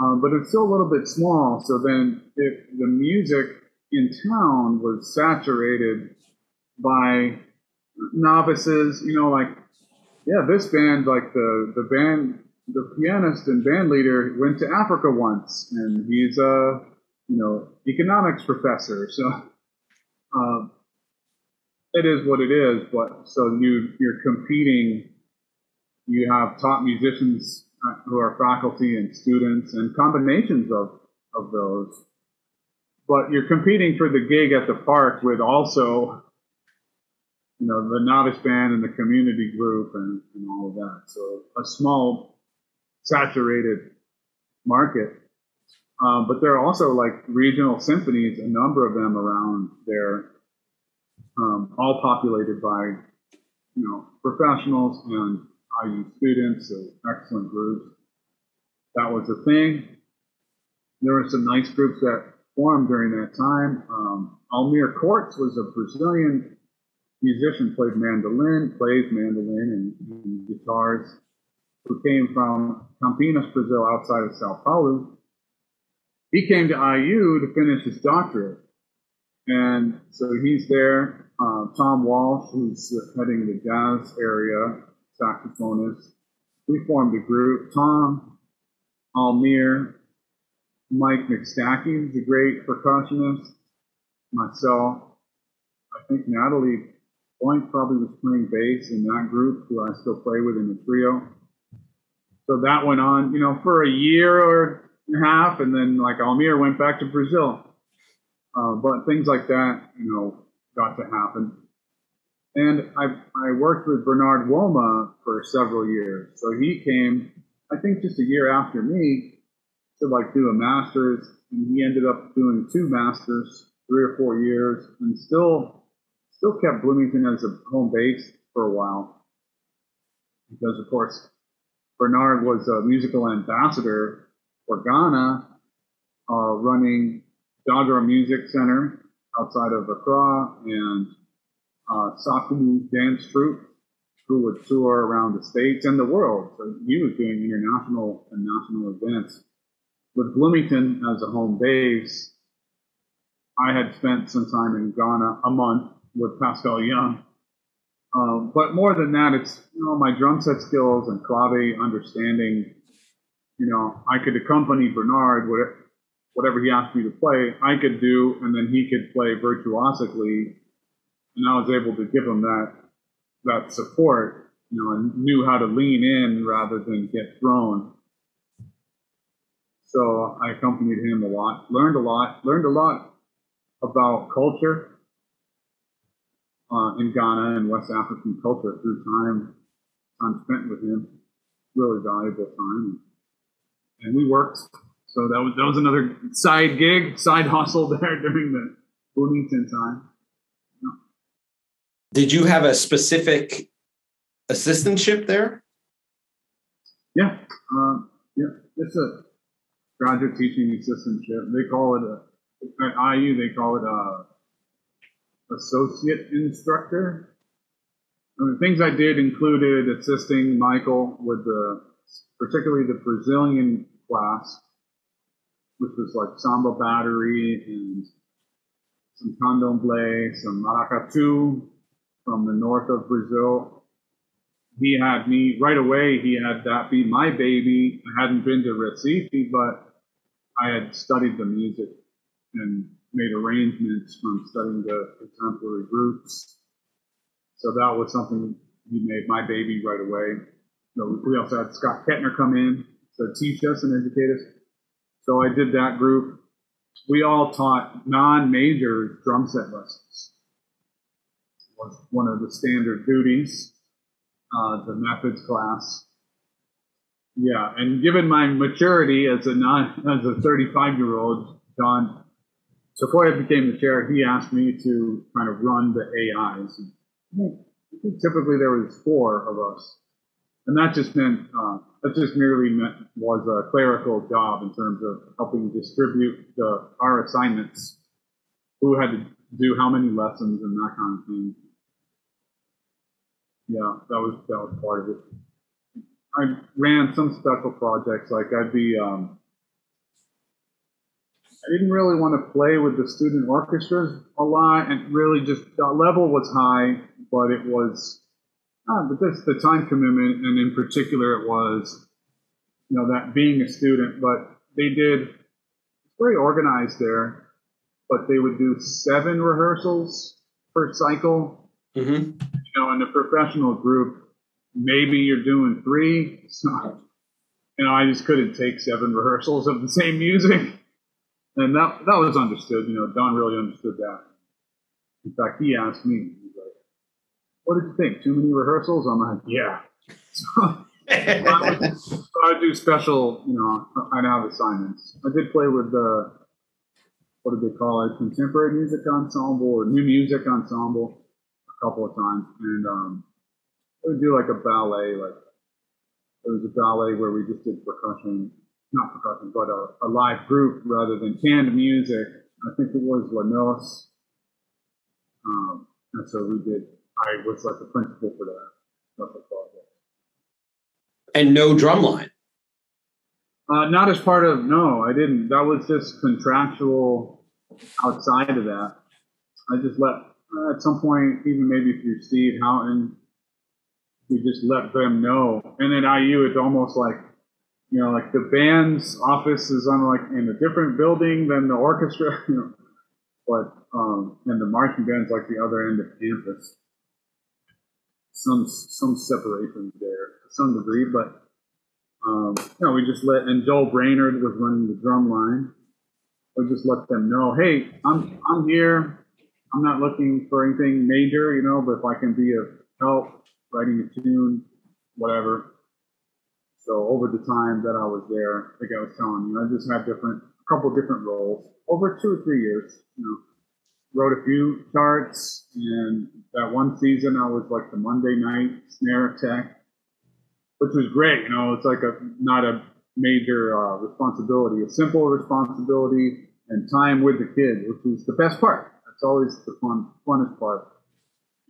S2: Um, but it's still a little bit small. So then if the music in town was saturated by novices, you know, like, yeah, this band, like the, the band, the pianist and band leader went to Africa once and he's a, you know, economics professor. So, um, it is what it is, but so you, you're competing, you have top musicians uh, who are faculty and students and combinations of, of those but you're competing for the gig at the park with also, you know, the novice band and the community group and, and all of that. So a small, saturated market. Um, but there are also like regional symphonies, a number of them around there, um, all populated by, you know, professionals and IU students, so excellent groups. That was a thing. There were some nice groups that formed during that time. Um, Almir Côrtes was a Brazilian musician, played mandolin, plays mandolin and, and guitars, who came from Campinas, Brazil, outside of Sao Paulo. He came to IU to finish his doctorate. And so he's there. Uh, Tom Walsh, who's heading the jazz area, saxophonist. We formed a group. Tom, Almir, Mike McStacky is a great percussionist. Myself, I think Natalie Boeyink probably was playing bass in that group, who I still play with in the trio. So that went on, you know, for a year or a half, and then like Almir went back to Brazil. Uh, but things like that, you know, got to happen. And I, I worked with Bernard Woma for several years. So he came, I think, just a year after me, to like do a master's, and he ended up doing two masters, three or four years, and still still kept Bloomington as a home base for a while, because of course Bernard was a musical ambassador for Ghana, uh, running Dagara Music Center outside of Accra and uh, Dance Troupe, who would tour around the states and the world. So he was doing international and national events with Bloomington as a home base, I had spent some time in Ghana, a month with Paschal Younge. Um, but more than that, it's you know my drum set skills and clave understanding. You know, I could accompany Bernard whatever he asked me to play, I could do, and then he could play virtuosically, and I was able to give him that that support, you know, and knew how to lean in rather than get thrown. So I accompanied him a lot, learned a lot, learned a lot about culture uh, in Ghana and West African culture through time time spent with him. Really valuable time, and we worked. So that was that was another side gig, side <laughs> hustle there during the Bloomington time.
S1: Did you have a specific assistantship there?
S2: Yeah, um, yeah. It's a graduate teaching assistantship. They call it a, at IU. They call it a associate instructor. I mean, things I did included assisting Michael with the, particularly the Brazilian class, which was like samba battery and some candomblé, some maracatu, from the north of Brazil. He had me right away. He had that be my baby. I hadn't been to Recife, but I had studied the music and made arrangements from studying the contemporary groups. So that was something he made my baby right away. So we also had Scott Kettner come in to teach us and educate us. So I did that group. We all taught non-major drum set lessons was one of the standard duties, uh, the methods class. Yeah, and given my maturity as a non, as a 35 year old, John, before I became the chair, he asked me to kind of run the AIs. typically there was four of us, and that just meant uh, that just merely meant was a clerical job in terms of helping distribute the, our assignments, who had to do how many lessons and that kind of thing. Yeah, that was that was part of it. I ran some special projects, like I'd be. Um, I didn't really want to play with the student orchestras a lot, and really just the level was high, but it was, ah, but this the time commitment, and in particular, it was, you know, that being a student. But they did it's very organized there, but they would do seven rehearsals per cycle.
S1: Mm-hmm
S2: you know, in a professional group, maybe you're doing three. So, you know, I just couldn't take seven rehearsals of the same music. And that, that was understood. You know, Don really understood that. In fact, he asked me, he's like, what did you think? Too many rehearsals? I'm like, yeah. <laughs> So, I would, I do special, you know, I'd have assignments. I did play with the, what did they call it? Contemporary music ensemble or new music ensemble a couple of times, and um, we would do like a ballet. Like there was a ballet where we just did percussion, not percussion, but a, a live group rather than canned music. I think it was Lanos, um, and so we did. I was like the principal for that special project.
S1: And no drum line.
S2: Uh, not as part of no, I didn't. That was just contractual outside of that. I just let uh, at some point, even maybe through Steve Houghton, we just let them know. And at IU, it's almost like, you know, like the band's office is on like in a different building than the orchestra, <laughs> you know, but, um, and the marching band's like the other end of campus. Some, some separation there to some degree, but, um, you know, we just let, and Joel Brainerd was running the drum line. We just let them know, hey, I'm, I'm here I'm not looking for anything major, you know, but if I can be of help writing a tune, whatever. So over the time that I was there, like I was telling you, I just had different, a couple different roles over two or three years. You know, wrote a few charts, and that one season I was like the Monday night snare tech, which was great. You know, it's like a not a major uh, responsibility, a simple responsibility, and time with the kids, which is the best part it's always the fun, funnest part,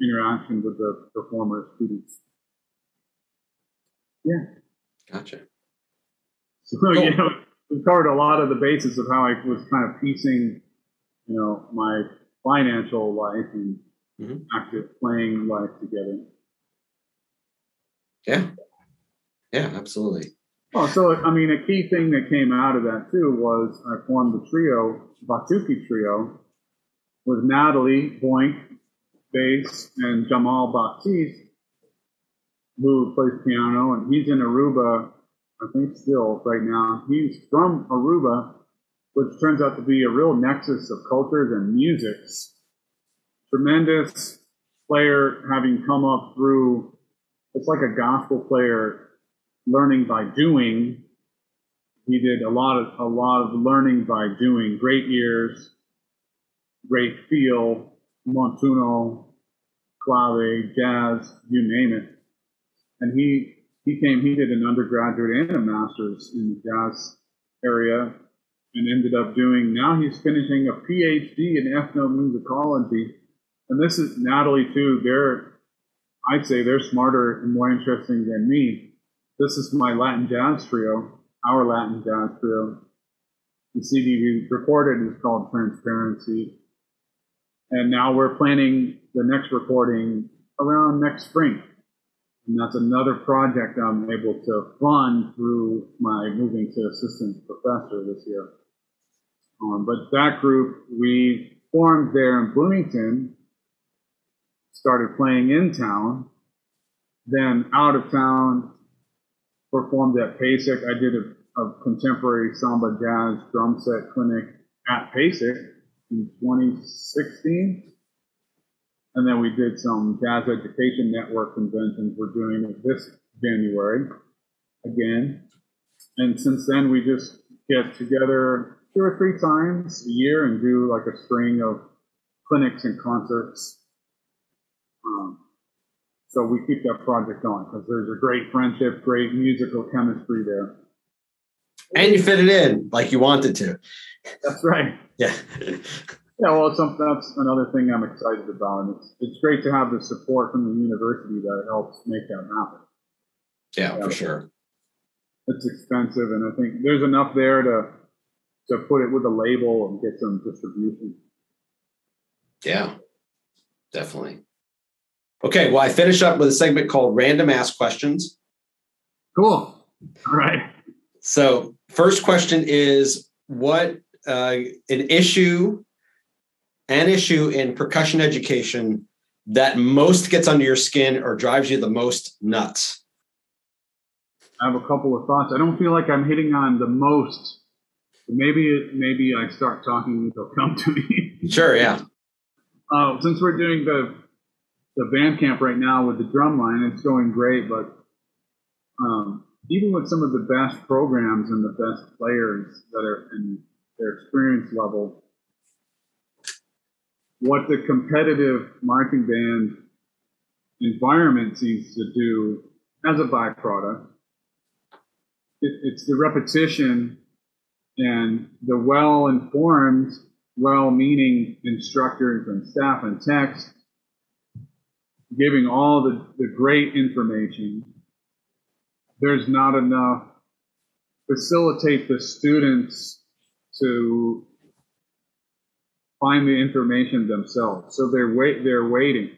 S2: interaction with the performers, students. Yeah.
S1: Gotcha.
S2: So, cool. you know, we covered a lot of the basis of how I was kind of piecing, you know, my financial life and mm-hmm. active playing life together.
S1: Yeah. Yeah, absolutely.
S2: Oh, so I mean, a key thing that came out of that too was I formed the trio, Batuki Trio, with Natalie Boeyink, bass, and Jamal Baptiste, who plays piano, and he's in Aruba, I think still right now. He's from Aruba, which turns out to be a real nexus of cultures and musics. Tremendous player having come up through, it's like a gospel player learning by doing. He did a lot of a lot of learning by doing. Great ears, great feel, montuno, clave, jazz, you name it. And he he came. He did an undergraduate and a master's in the jazz area, and ended up doing. Now he's finishing a PhD in ethnomusicology. And this is Natalie too. They're I'd say they're smarter and more interesting than me this is my Latin jazz trio, our Latin jazz trio. The CD we recorded is called Transparency. And now we're planning the next recording around next spring. And that's another project I'm able to fund through my moving to assistant professor this year. Um, but that group we formed there in Bloomington, started playing in town, then out of town performed at PASIC. I did a, a contemporary samba jazz drum set clinic at PASIC in 2016. And then we did some Jazz Education Network conventions. We're doing this January again. And since then, we just get together two or three times a year and do like a string of clinics and concerts. Um, so we keep that project going because there's a great friendship, great musical chemistry there.
S1: And you fit it in like you wanted to.
S2: That's right.
S1: Yeah.
S2: yeah, well, something that's another thing I'm excited about. And it's, it's great to have the support from the university that helps make that happen.
S1: Yeah, yeah, for sure.
S2: It's expensive, and I think there's enough there to to put it with a label and get some distribution.
S1: Yeah, definitely. Okay, well, I finish up with a segment called Random Ask Questions.
S2: Cool. All right.
S1: So, first question is what uh, an issue, an issue in percussion education that most gets under your skin or drives you the most nuts?
S2: I have a couple of thoughts. I don't feel like I'm hitting on the most. Maybe maybe I start talking, and they'll come to me. <laughs>
S1: Sure, yeah.
S2: Uh, since we're doing the the band camp right now with the drum line. It's going great, but um, even with some of the best programs and the best players that are in their experience level, what the competitive marching band environment seems to do as a byproduct, it, it's the repetition and the well-informed, well-meaning instructors and staff and techs giving all the, the great information, there's not enough facilitate the students to find the information themselves. So they're wait they're waiting,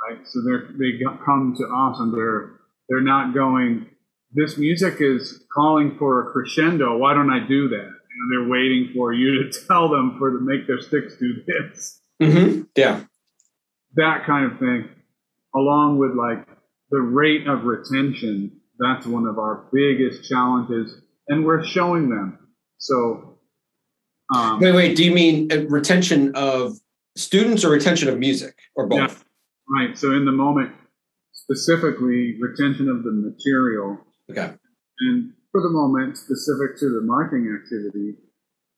S2: right? So they're they come to us and they're they're not going. This music is calling for a crescendo. Why don't I do that? And they're waiting for you to <laughs> tell them for to make their sticks do this.
S1: Mm-hmm. Yeah,
S2: that kind of thing along with like the rate of retention, that's one of our biggest challenges, and we're showing them. So,
S1: um, wait, wait. Do you mean uh, retention of students or retention of music, or both? Yeah,
S2: right. So, in the moment, specifically retention of the material.
S1: Okay.
S2: And for the moment, specific to the marking activity,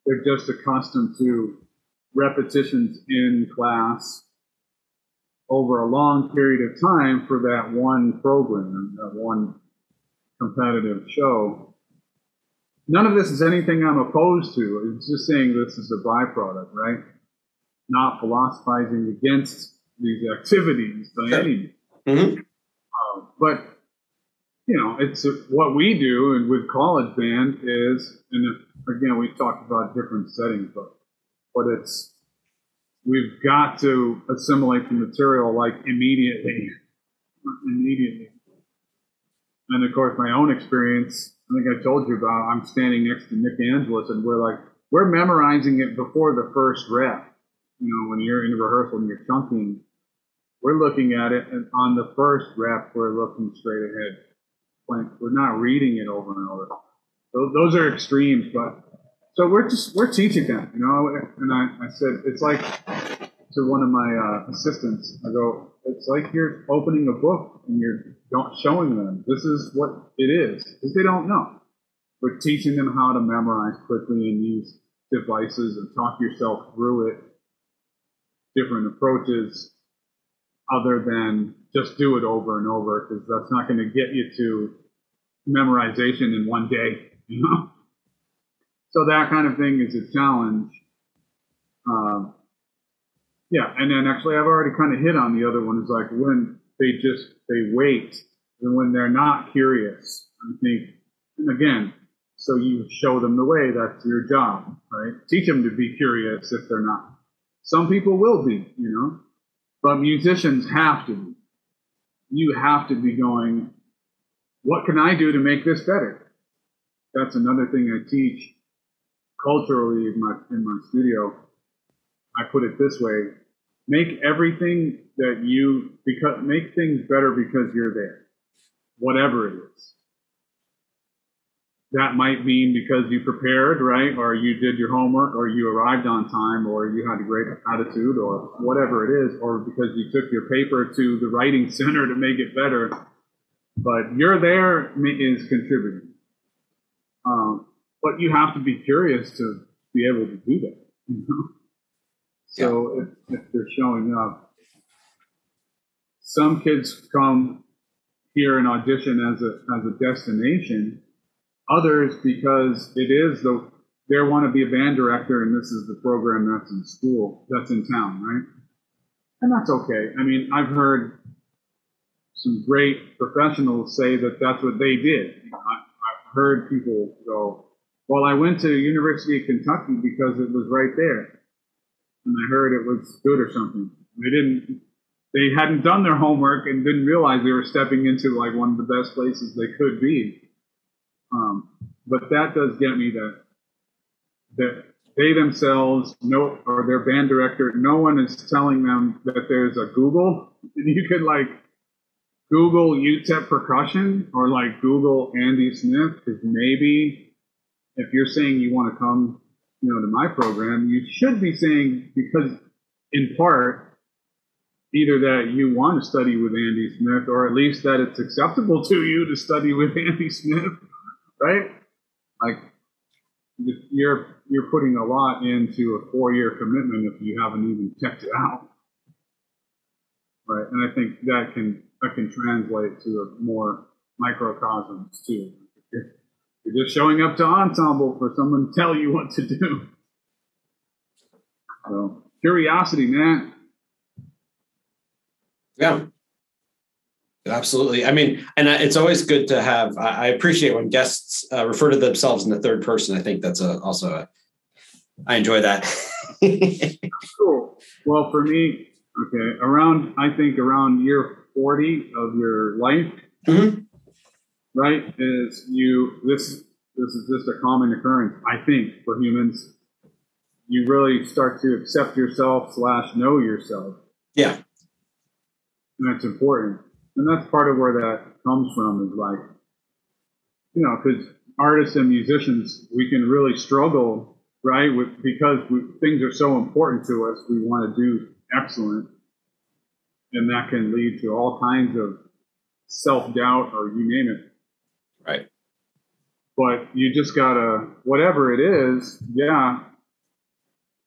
S2: they're just accustomed to repetitions in class over a long period of time for that one program, that one competitive show. None of this is anything I'm opposed to. It's just saying this is a byproduct, right? Not philosophizing against these activities by any means. Mm-hmm. Uh, but you know, it's what we do, and with college band is, and again, we talked about different settings, but but it's we've got to assimilate the material like immediately, immediately. And of course, my own experience I think I told you about. I'm standing next to Nick Angelis, and we're like, we're memorizing it before the first rep. You know, when you're in rehearsal and you're chunking, we're looking at it, and on the first rep, we're looking straight ahead. We're not reading it over and over. So those are extremes, but so we're just we're teaching them, you know. And I, I said it's like to one of my uh, assistants, I go, it's like you're opening a book and you're showing them this is what it is because they don't know. We're teaching them how to memorize quickly and use devices and talk yourself through it, different approaches, other than just do it over and over because that's not going to get you to memorization in one day, <laughs> you know. So that kind of thing is a challenge. Um, yeah, and then actually I've already kind of hit on the other one is like when they just they wait and when they're not curious. I think, and again, so you show them the way. That's your job, right? Teach them to be curious if they're not. Some people will be, you know, but musicians have to be. You have to be going, what can I do to make this better? That's another thing I teach culturally in my, in my studio. I put it this way, make everything that you, because, make things better because you're there, whatever it is that might mean because you prepared, right? Or you did your homework, or you arrived on time, or you had a great attitude, or whatever it is, or because you took your paper to the writing <laughs> center to make it better. But you're there is contributing. Um, but you have to be curious to be able to do that. You know? So if, if they're showing up, some kids come here and audition as a as a destination Others because it is the they want to be a band director and this is the program that's in school, that's in town, right? And that's okay. I mean, I've heard some great professionals say that that's what they did. You know, I, I've heard people go, well, I went to University of Kentucky because it was right there. And I heard it was good or something. They didn't, they hadn't done their homework and didn't realize they were stepping into like one of the best places they could be. Um, but that does get me that that they themselves know or their band director, no one is telling them that there's a Google and <laughs> you could like Google UTEP percussion or like Google Andy Smith because maybe if you're saying you want to come, you know, to my program, you should be saying because in part either that you want to study with Andy Smith or at least that it's acceptable to you to study with <laughs> Andy Smith right? Like you're you're putting a lot into a four year commitment if you haven't even checked it out, right? And I think that can that can translate to a more microcosms too. You're just showing up to ensemble for someone to tell you what to do. So curiosity, man.
S3: Yeah. Absolutely. I mean, and it's always good to have. I appreciate when guests uh, refer to themselves in the third person. I think that's a, also a. I enjoy that. <laughs>
S2: cool. Well, for me, okay, around I think around year forty of your life, mm-hmm. Right? Is you this this is just a common occurrence. I think for humans, you really start to accept yourself slash know yourself.
S3: Yeah,
S2: and that's important and that's part of where that comes from is like, you know, because artists and musicians, we can really struggle, right? With because we, things are so important to us, we want to do excellent, and that can lead to all kinds of self doubt or you name it.
S3: Right.
S2: But you just gotta, whatever it is, yeah.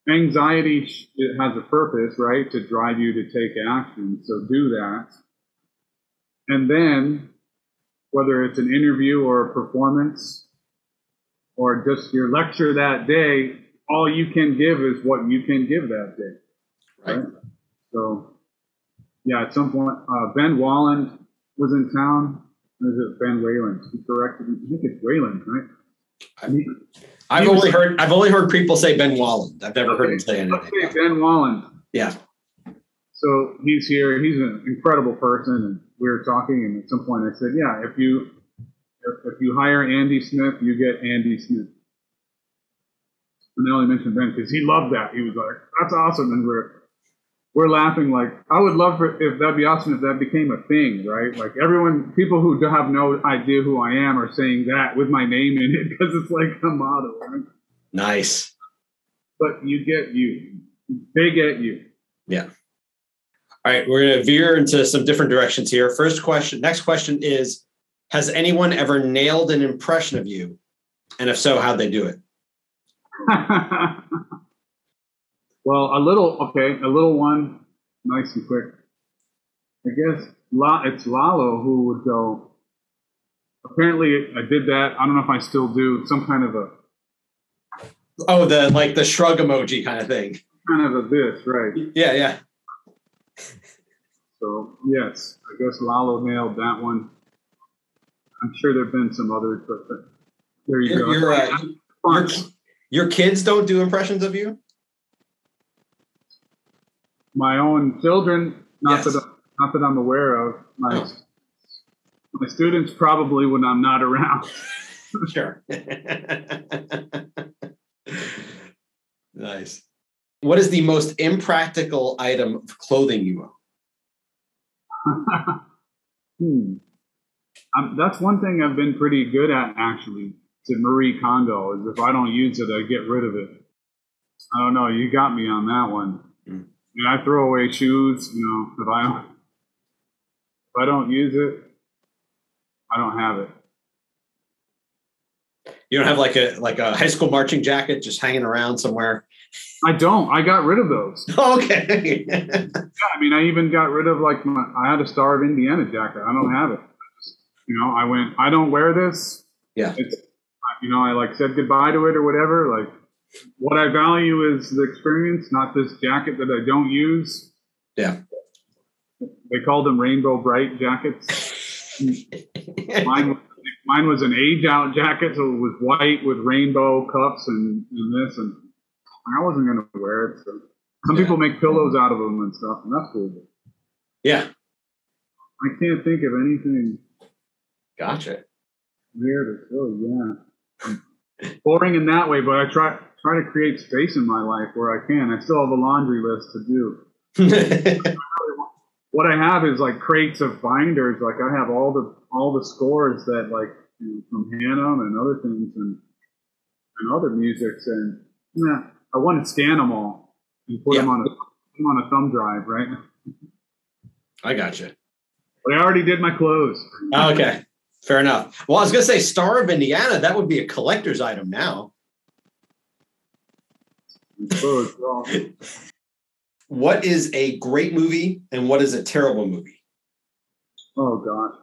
S2: Anxiety it has a purpose, right, to drive you to take action. So do that and then, whether it's an interview or a performance or just your lecture that day, all you can give is what you can give that day.
S3: Right. right?
S2: So, yeah, at some point, uh, Ben Walland was in town. Is it Ben Wayland? He corrected. I think it's Wayland, right?
S3: I mean, I've only was, heard I've only heard people say Ben Wallen. I've never heard him say anything.
S2: Okay, Ben Wallen.
S3: Yeah.
S2: So he's here. He's an incredible person, and we were talking, and at some point I said, "Yeah, if you if, if you hire Andy Smith, you get Andy Smith. And I only mentioned Ben because he loved that. He was like, "That's awesome," and we're we're laughing like I would love for if that'd be awesome if that became a thing, right? Like everyone, people who have no idea who I am are saying that with my name in it <laughs> because it's like a motto, right?
S1: Nice.
S2: But you get you, they get you.
S1: Yeah. All right, we're going to veer into some different directions here. First question, next question is Has anyone ever nailed an impression of you? And if so, how'd they do it? <laughs>
S2: well, a little, okay, a little one, nice and quick. I guess La, it's Lalo who would go. Apparently, I did that. I don't know if I still do some kind of a
S1: Oh, the like the shrug emoji kind of thing.
S2: kind of a this, right?
S1: Yeah, yeah.
S2: So yes, I guess Lalo nailed that one. I'm sure there've been some others, but, but there you
S1: Your,
S2: go.
S1: your, uh, your, your kids don't do impressions of you?
S2: My own children, not
S1: Yes.
S2: that not that I'm aware of. My
S1: Oh.
S2: my students probably when I'm not around. <laughs>
S1: Sure. <laughs> nice. What is the most impractical item of clothing you own? <laughs>
S2: hmm. Um, that's one thing I've been pretty good at actually. To Marie Kondo is if I don't use it, I get rid of it. I don't know. You got me on that one. And I throw away shoes. You know, if I if I don't use it, I don't have it.
S1: You don't have like a like a high school marching jacket just hanging around somewhere.
S2: I don't. I got rid of those. <laughs>
S1: Okay.
S2: Yeah, I mean, I even got rid of like my. I had a Star of Indiana jacket. I don't have it. Just, you know, I went. I don't wear this.
S1: Yeah.
S2: It's, you know, I like said goodbye to it or whatever. Like, what I value is the experience, not this jacket that I don't use.
S1: Yeah.
S2: They called them rainbow bright jackets. Mine, was- mine was an age out jacket, so it was white with rainbow cuffs and, and this, and I wasn't going to wear it. So some
S1: Yeah.
S2: people make pillows out of them and stuff, and that's cool.
S1: Yeah.
S2: I can't think of anything
S1: Gotcha.
S2: weird or silly. Yeah, boring in that way, but I try try to create space in my life where I can. I still have a laundry list to do. <laughs> What I have is like crates of binders. Like I have all the all the scores that like you know, from Hannum and other things and and other musics and yeah, I want to scan them all and put
S1: Yeah.
S2: them on a put 'em on a thumb drive, right?
S1: I gotcha.
S2: But I already did my clothes.
S1: Okay. Fair enough. Well, I was gonna say Star of Indiana, that would be a collector's item now.
S2: My clothes, <laughs> well,
S1: What is a great movie and what is a terrible movie?
S2: Oh God.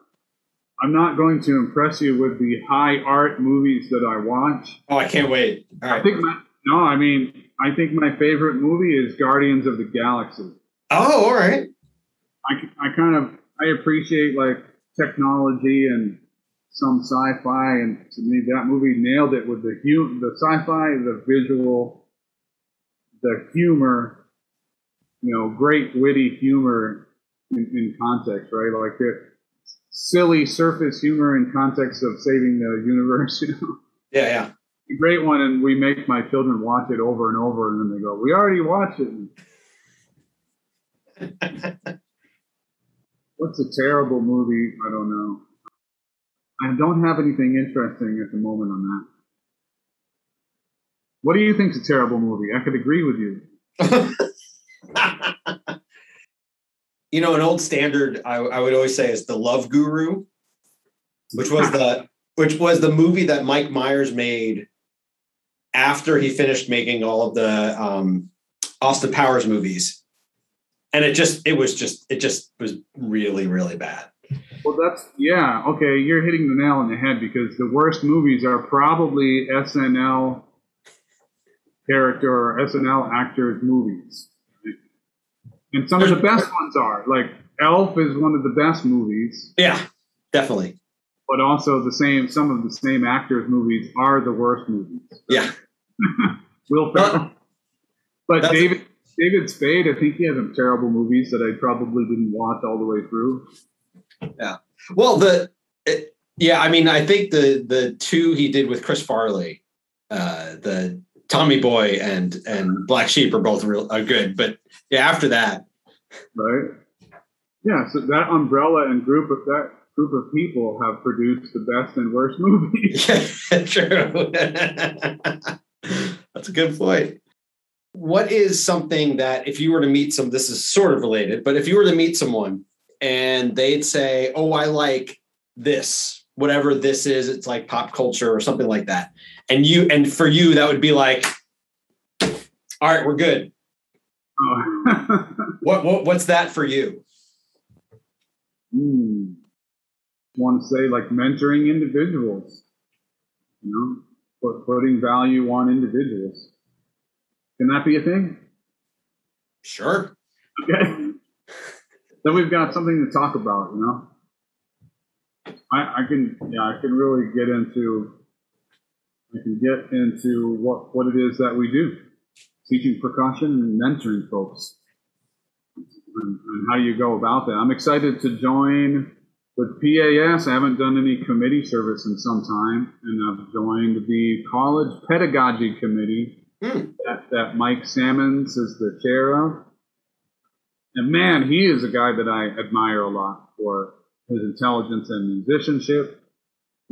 S2: I'm not going to impress you with the high art movies that I watch.
S1: Oh, I can't wait. All
S2: I
S1: right.
S2: think my no, I mean I think my favorite movie is Guardians of the Galaxy.
S1: Oh, all right.
S2: I, I kind of I appreciate like technology and some sci-fi, and to me that movie nailed it with the hu- the sci-fi, the visual, the humor, you know, great witty humor in, in context, right? Like it, silly surface humor in context of saving the universe. <laughs> You know,
S1: Yeah, yeah.
S2: a great one, and we make my children watch it over and over, and then they go, "We already watched it." <laughs> What's a terrible movie? I don't know. I don't have anything interesting at the moment on that. What do you think's a terrible movie? I could agree with you. <laughs>
S1: you know, an old standard I, I would always say is the Love Guru, which was the which was the movie that Mike Myers made after he finished making all of the um, Austin Powers movies, and it just it was just it just was really really bad.
S2: Well, that's yeah. Okay, you're hitting the nail on the head because the worst movies are probably SNL character or SNL actors movies, and some of the best ones are like Elf is one of the best movies.
S1: Yeah, definitely.
S2: but also the same some of the same actors movies are the worst movies.
S1: Yeah, <laughs>
S2: Will Ferrell. But
S1: That's-
S2: David David Spade, I think he has some terrible movies that I probably didn't watch all the way through. Yeah.
S1: Well, the it, Yeah, I mean, I think the the two he did with Chris Farley, uh, the Tommy Boy and and Black Sheep are both real are good, but yeah, after that,
S2: right? Yeah, so that umbrella and group of that group of people have produced the best and worst movies. <laughs>
S1: yeah, true. <laughs> That's a good point. What is something that if you were to meet some, this is sort of related, but if you were to meet someone and they'd say, "Oh, I like this," whatever this is, it's like pop culture or something like that, and you and for you that would be like, "All right, we're good."
S2: Oh. <laughs>
S1: What, what what's that for you?
S2: Hmm. Want to say like mentoring individuals, you know, put, putting value on individuals. Can that be a thing?
S1: Sure.
S2: Okay. then we've got something to talk about, you know. I, I can, yeah, I can really get into, I can get into what what it is that we do, teaching percussion and mentoring folks, and, and how you go about that. I'm excited to join with PAS. I haven't done any committee service in some time, and I've joined the College Pedagogy Committee
S1: Hmm.
S2: that, that Mike Sammons is the chair of. And man, he is a guy that I admire a lot for his intelligence and musicianship.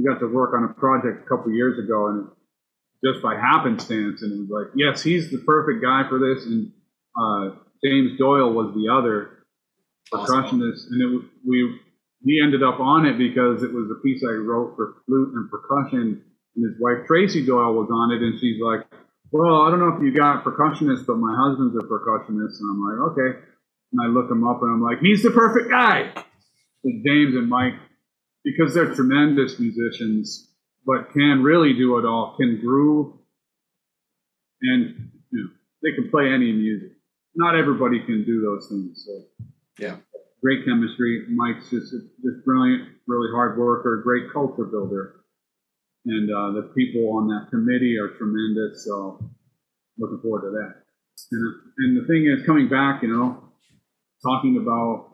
S2: We got to work on a project a couple years ago, and just by happenstance, and it was like, yes, he's the perfect guy for this. And uh, James Doyle was the other
S1: Awesome.
S2: percussionist, and it we he ended up on it because it was a piece I wrote for flute and percussion, and his wife Tracy Doyle was on it, and she's like, "Well, I don't know if you got percussionists, but my husband's a percussionist," and I'm like, "Okay," and I look him up, and I'm like, "He's the perfect guy." With James and Mike, because they're tremendous musicians, but can really do it all, can groove, and you know, they can play any music. Not everybody can do those things, so
S1: Yeah.
S2: great chemistry. Mike's just just brilliant, really hard worker, great culture builder, and uh, the people on that committee are tremendous. So looking forward to that. And, and the thing is, coming back, you know, talking about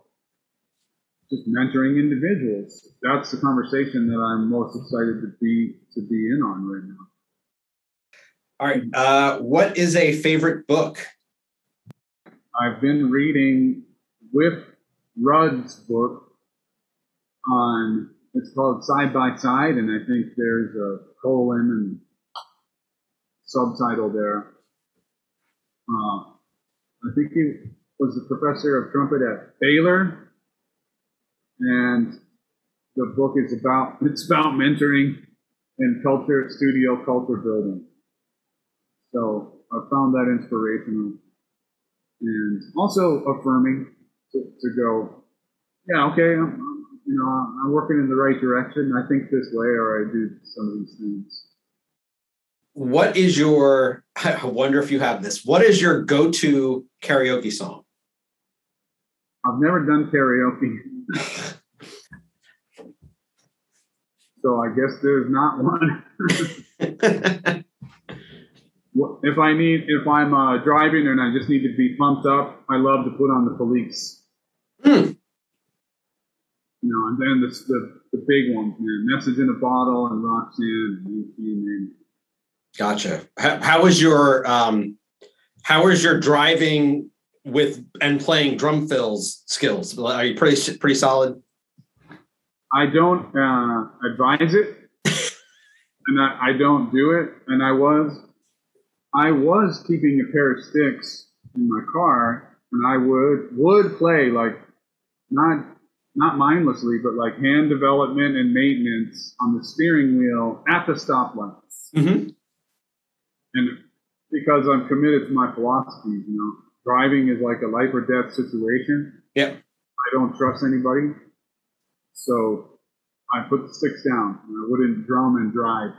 S2: just mentoring individuals. That's the conversation that I'm most excited to be to be in on right now.
S1: All right. Uh, what is a favorite book?
S2: I've been reading Wiff Rudd's book on it's called Side by Side, and I think there's a colon and subtitle there. Uh, I think he was a professor of trumpet at Baylor, and the book is about <laughs> it's about mentoring and culture studio culture building. So I found that inspirational and also affirming to, to go, yeah, okay, I'm, I'm- you know, I'm working in the right direction. I think this way, or I do some of these things.
S1: What is your, <laughs> I wonder if you have this, what is your go to karaoke song?
S2: I've never done karaoke, <laughs> so I guess there's not one. <laughs> If I need, if I'm uh, driving and I just need to be pumped up, I love to put on the police.
S1: Hmm.
S2: You know, and then the, the the big ones, man. Message in a bottle and Roxanne, and you, you name.
S1: Gotcha. How, how was your um, how was your driving with and playing drum fills skills? Are you pretty pretty solid?
S2: I don't uh, advise it, <laughs> and I, I don't do it. And I was, I was keeping a pair of sticks in my car, and I would would play like not not mindlessly, but like hand development and maintenance on the steering wheel at the stoplights.
S1: Mm-hmm.
S2: And because I'm committed to my philosophy, you know, driving is like a life or death situation.
S1: Yep.
S2: I don't trust anybody. So I put the sticks down and I wouldn't drum and drive.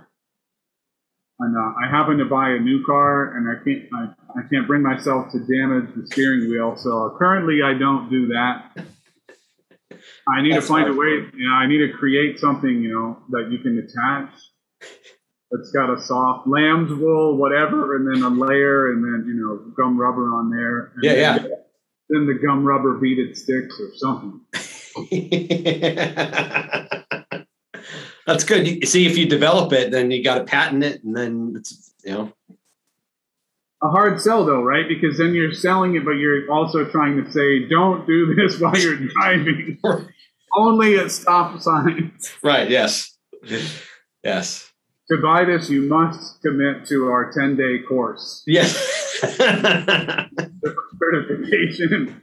S2: And uh, I happen to buy a new car and I can't, I, I can't bring myself to damage the steering wheel. So currently I don't do that. I need
S1: That's
S2: to find a way, you know, I need to create something, you know, that you can attach that's got a soft lamb's wool, whatever, and then a layer, and then you know gum rubber on there. And
S1: Yeah,
S2: then, Then the gum rubber beaded sticks or something. <laughs>
S1: That's good. You see, if you develop it, then you got to patent it, and then it's you know.
S2: A hard sell though, right? Because then you're selling it, but you're also trying to say, "Don't do this <laughs> while you're driving." <laughs> Only at stop signs.
S1: Right. Yes. Yes.
S2: To buy this, you must commit to our 10 day course.
S1: Yes.
S2: Certification.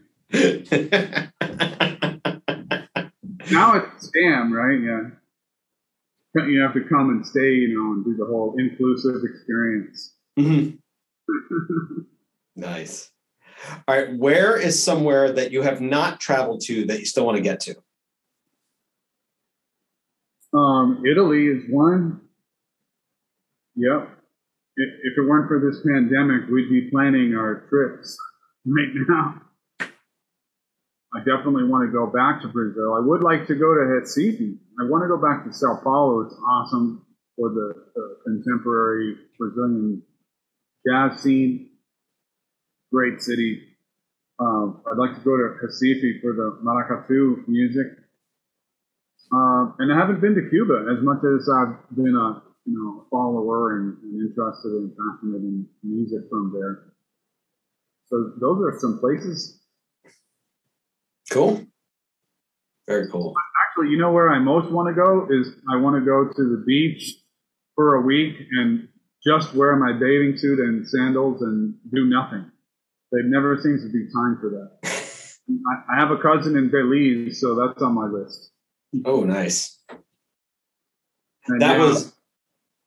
S2: Now it's scam, right? Yeah. You have to come and stay, you know, and do the whole inclusive experience.
S1: Mhm. <laughs> Nice. All right. Where is somewhere that you have not traveled to that you still want to get to?
S2: Um, Italy is one. Yep. If, if it weren't for this pandemic, we'd be planning our trips <laughs> right now. I definitely want to go back to Brazil. I would like to go to Recife. I want to go back to Sao Paulo. It's awesome for the, the contemporary Brazilian jazz scene. Great city. Um, I'd like to go to Recife for the maracatu music. Um, and I haven't been to Cuba as much as I've been a you know follower and, and interested and passionate in music from there. So those are some places.
S1: Cool. Very cool.
S2: Actually, you know where I most want to go is I want to go to the beach for a week and just wear my bathing suit and sandals and do nothing. There never seems to be time for that. <laughs> I, have a cousin in Belize, so that's on my list.
S1: Oh, nice.
S2: And
S1: That
S2: yeah,
S1: was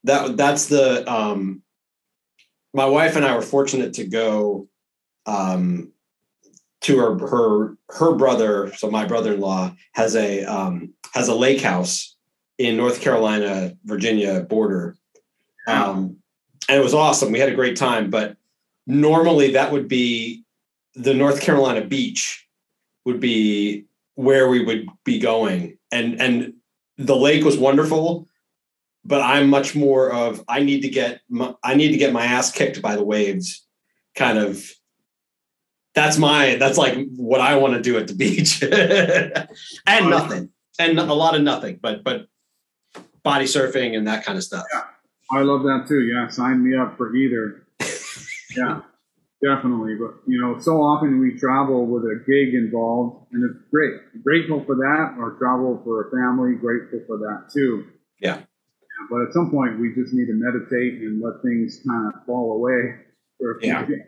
S1: that. That's the. Um, my wife and I were fortunate to go um, to her her her brother. So my brother-in-law has a um, has a lake house in North Carolina, Virginia border, um, and it was awesome. We had a great time. But normally that would be the North Carolina beach would be where we would be going, and and the lake was wonderful. But I'm much more of I need to get my, I need to get my ass kicked by the waves, kind of. That's my that's like what I want to do at the <laughs> beach, and nothing, and a lot of nothing, but but body surfing and that kind of stuff. Yeah.
S2: I love that too. Yeah, sign me up for either. <laughs> yeah, definitely. But you know, so often we travel with a gig involved, and it's great. Grateful for that, or travel for a family. Grateful for that too.
S1: Yeah.
S2: Yeah, But at some point, we just need to meditate and let things kind of fall away for a few
S1: Yeah.
S2: days.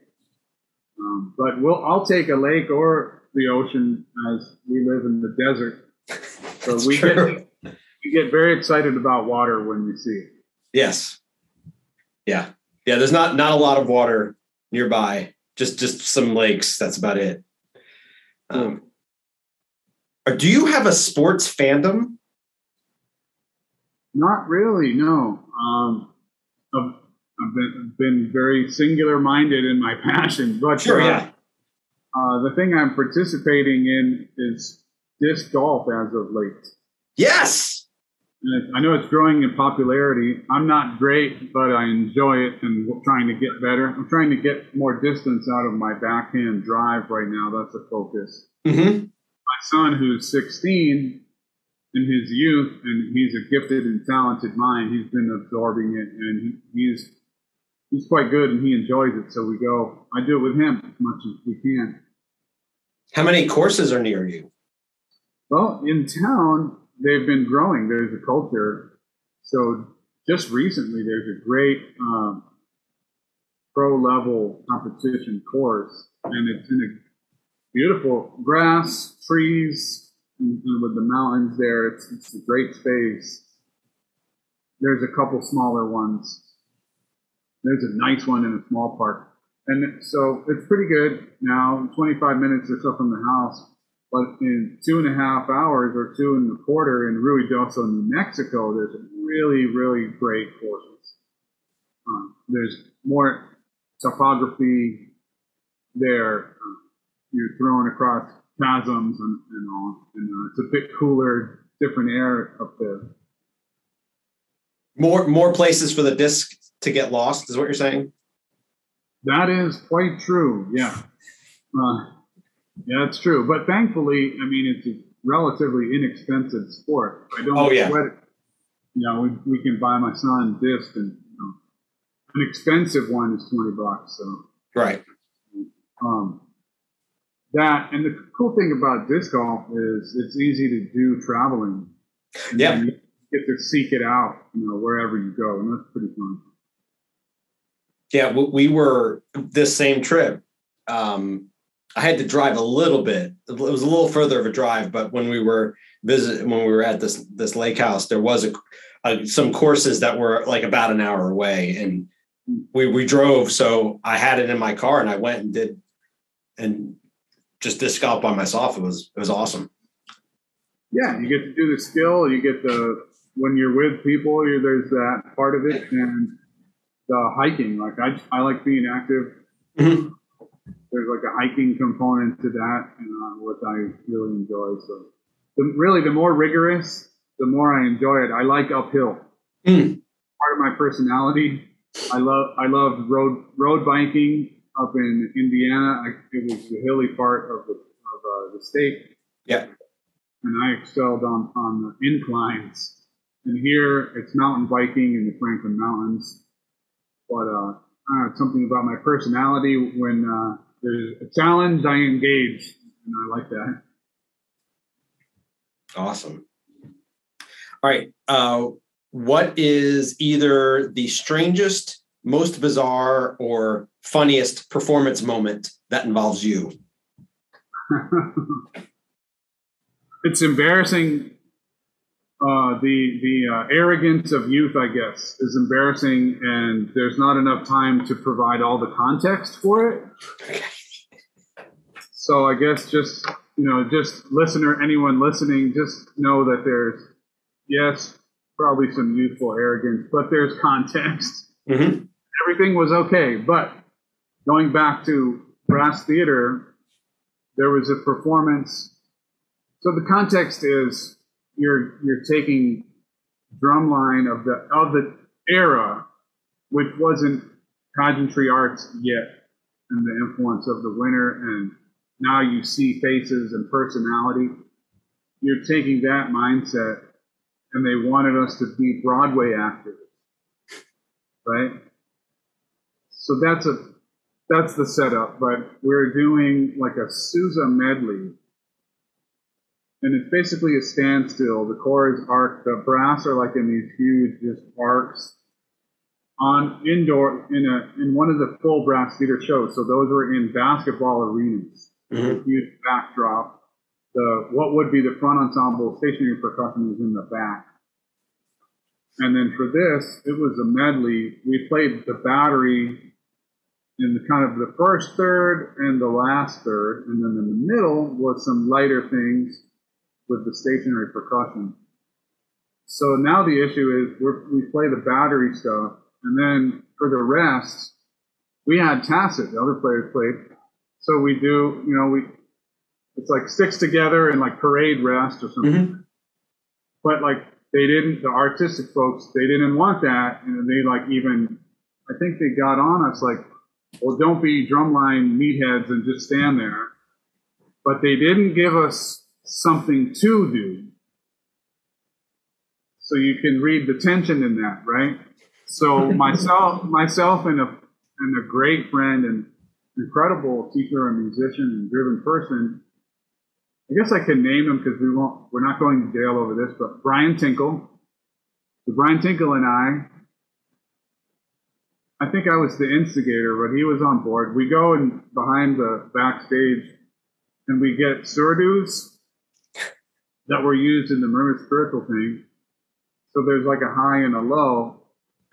S2: Um, but we'll, I'll take a lake or the ocean as we live in the desert. <laughs> So we
S1: true.
S2: get we get very excited about water when we see it.
S1: Yes. Yeah. Yeah. There's not not a lot of water nearby. Just just some lakes. That's about it. Um, or do you have a sports fandom?
S2: Not really, no. Um, I've, been, been very singular minded in my <laughs> passion, but
S1: Sure.
S2: uh,
S1: Yeah.
S2: uh, the thing I'm participating in is disc golf as of late.
S1: Yes.
S2: And I know it's growing in popularity. I'm not great, but I enjoy it and trying to get better. I'm trying to get more distance out of my backhand drive right now. That's a focus.
S1: hmm
S2: My son, who's 16, in his youth, and he's a gifted and talented mind, he's been absorbing it, and he, he's he's quite good, and he enjoys it. So we go. I do it with him as much as we can.
S1: How many courses are near you?
S2: Well, in town, they've been growing. There's a culture. So just recently, there's a great um, pro level competition course, and it's in a beautiful grass, trees, and, and with the mountains there. It's, it's a great space. There's a couple smaller ones. There's a nice one in a small park. And so it's pretty good now, 25 minutes or so from the house. But in two and a half hours or two and a quarter in Ruidoso, New Mexico, there's really, really great courses. Um, there's more topography there. Uh, you're thrown across chasms and, and all. And uh, it's a bit cooler, different air up there.
S1: More more places for the disc to get lost is what you're saying?
S2: That is quite true. Yeah. Uh, yeah, it's true. But thankfully, I mean, it's a relatively inexpensive sport. I don't
S1: Oh, yeah.
S2: sweat it. you know, we, we can buy my son disc and you know, an expensive one is 20 bucks. So,
S3: Right.
S2: um, that, and the cool thing about disc golf is it's easy to do traveling.
S3: Yeah.
S2: You get to seek it out, you know, wherever you go. And that's pretty fun.
S3: Yeah, we, we were this same trip. Um, I had to drive a little bit. It was a little further of a drive, but when we were visit when we were at this this lake house, there was a, a some courses that were like about an hour away, and we we drove. So I had it in my car, and I went and did and just disc golf by myself. It was it was awesome.
S2: Yeah, you get to do the skill. You get the when you're with people. You, there's that part of it, and the hiking. Like I, I like being active.
S3: Mhm.
S2: There's like a hiking component to that, and uh, what I really enjoy. So, the, really, the more rigorous, the more I enjoy it. I like uphill.
S3: Mm.
S2: Part of my personality. I love I love road road biking up in Indiana. I, it was the hilly part of the of uh, the state
S3: Yeah.
S2: and I excelled on, on the inclines. And here it's mountain biking in the Franklin Mountains. But uh, I don't know, it's something about my personality. When uh, there's a challenge, I engage, and I like that.
S3: Awesome. All right. Uh, what is either the strangest, most bizarre, or funniest performance moment that involves you? <laughs>
S2: it's embarrassing. Uh, the the uh, arrogance of youth, I guess, is embarrassing, and there's not enough time to provide all the context for it. <laughs> So I guess just you know, just listener, anyone listening, just know that there's yes, probably some youthful arrogance, but there's context.
S3: Mm-hmm.
S2: Everything was okay, but going back to brass theater, there was a performance. So the context is you're you're taking drumline of the of the era, which wasn't pageantry arts yet, and the influence of the winter, and now you see faces and personality. You're taking that mindset, and they wanted us to be Broadway actors, right? So that's a that's the setup, but we're doing like a Sousa medley and it's basically a standstill. The core is arced. The brass are like in these huge just arcs on indoor in a in one of the full brass theater shows. So those were in basketball arenas.
S3: Mhm.
S2: Huge backdrop. The what would be the front ensemble stationary percussion is in the back. And then for this, it was a medley. We played the battery in the kind of the first third and the last third, and then in the middle was some lighter things with the stationary percussion. So now the issue is we're, we play the battery stuff, and then for the rest, we had tacit. The other players played, so we do. You know, we it's like sticks together and like parade rest or something.
S3: Mhm.
S2: But like they didn't, the artistic folks, they didn't want that, and they like even, I think they got on us like, well, don't be drumline meatheads and just stand there. But they didn't give us something to do. So you can read the tension in that, right? So <laughs> myself, myself, and a and a great friend and incredible teacher and musician and driven person. I guess I can name him because we won't. We're not going to jail over this, but Brian Tinkle. So Brian Tinkle and I. I think I was the instigator, but he was on board. We go and behind the backstage, and we get surdos that were used in the Mermaid Spiritual thing. So there's like a high and a low,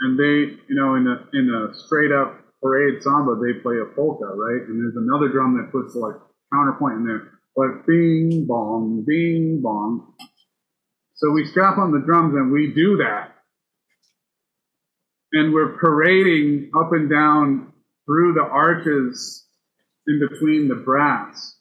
S2: and they, you know, in a in a straight up parade samba, they play a polka, right? And there's another drum that puts like counterpoint in there, like bing bong, bing bong. So we strap on the drums and we do that, and we're parading up and down through the arches in between the brass.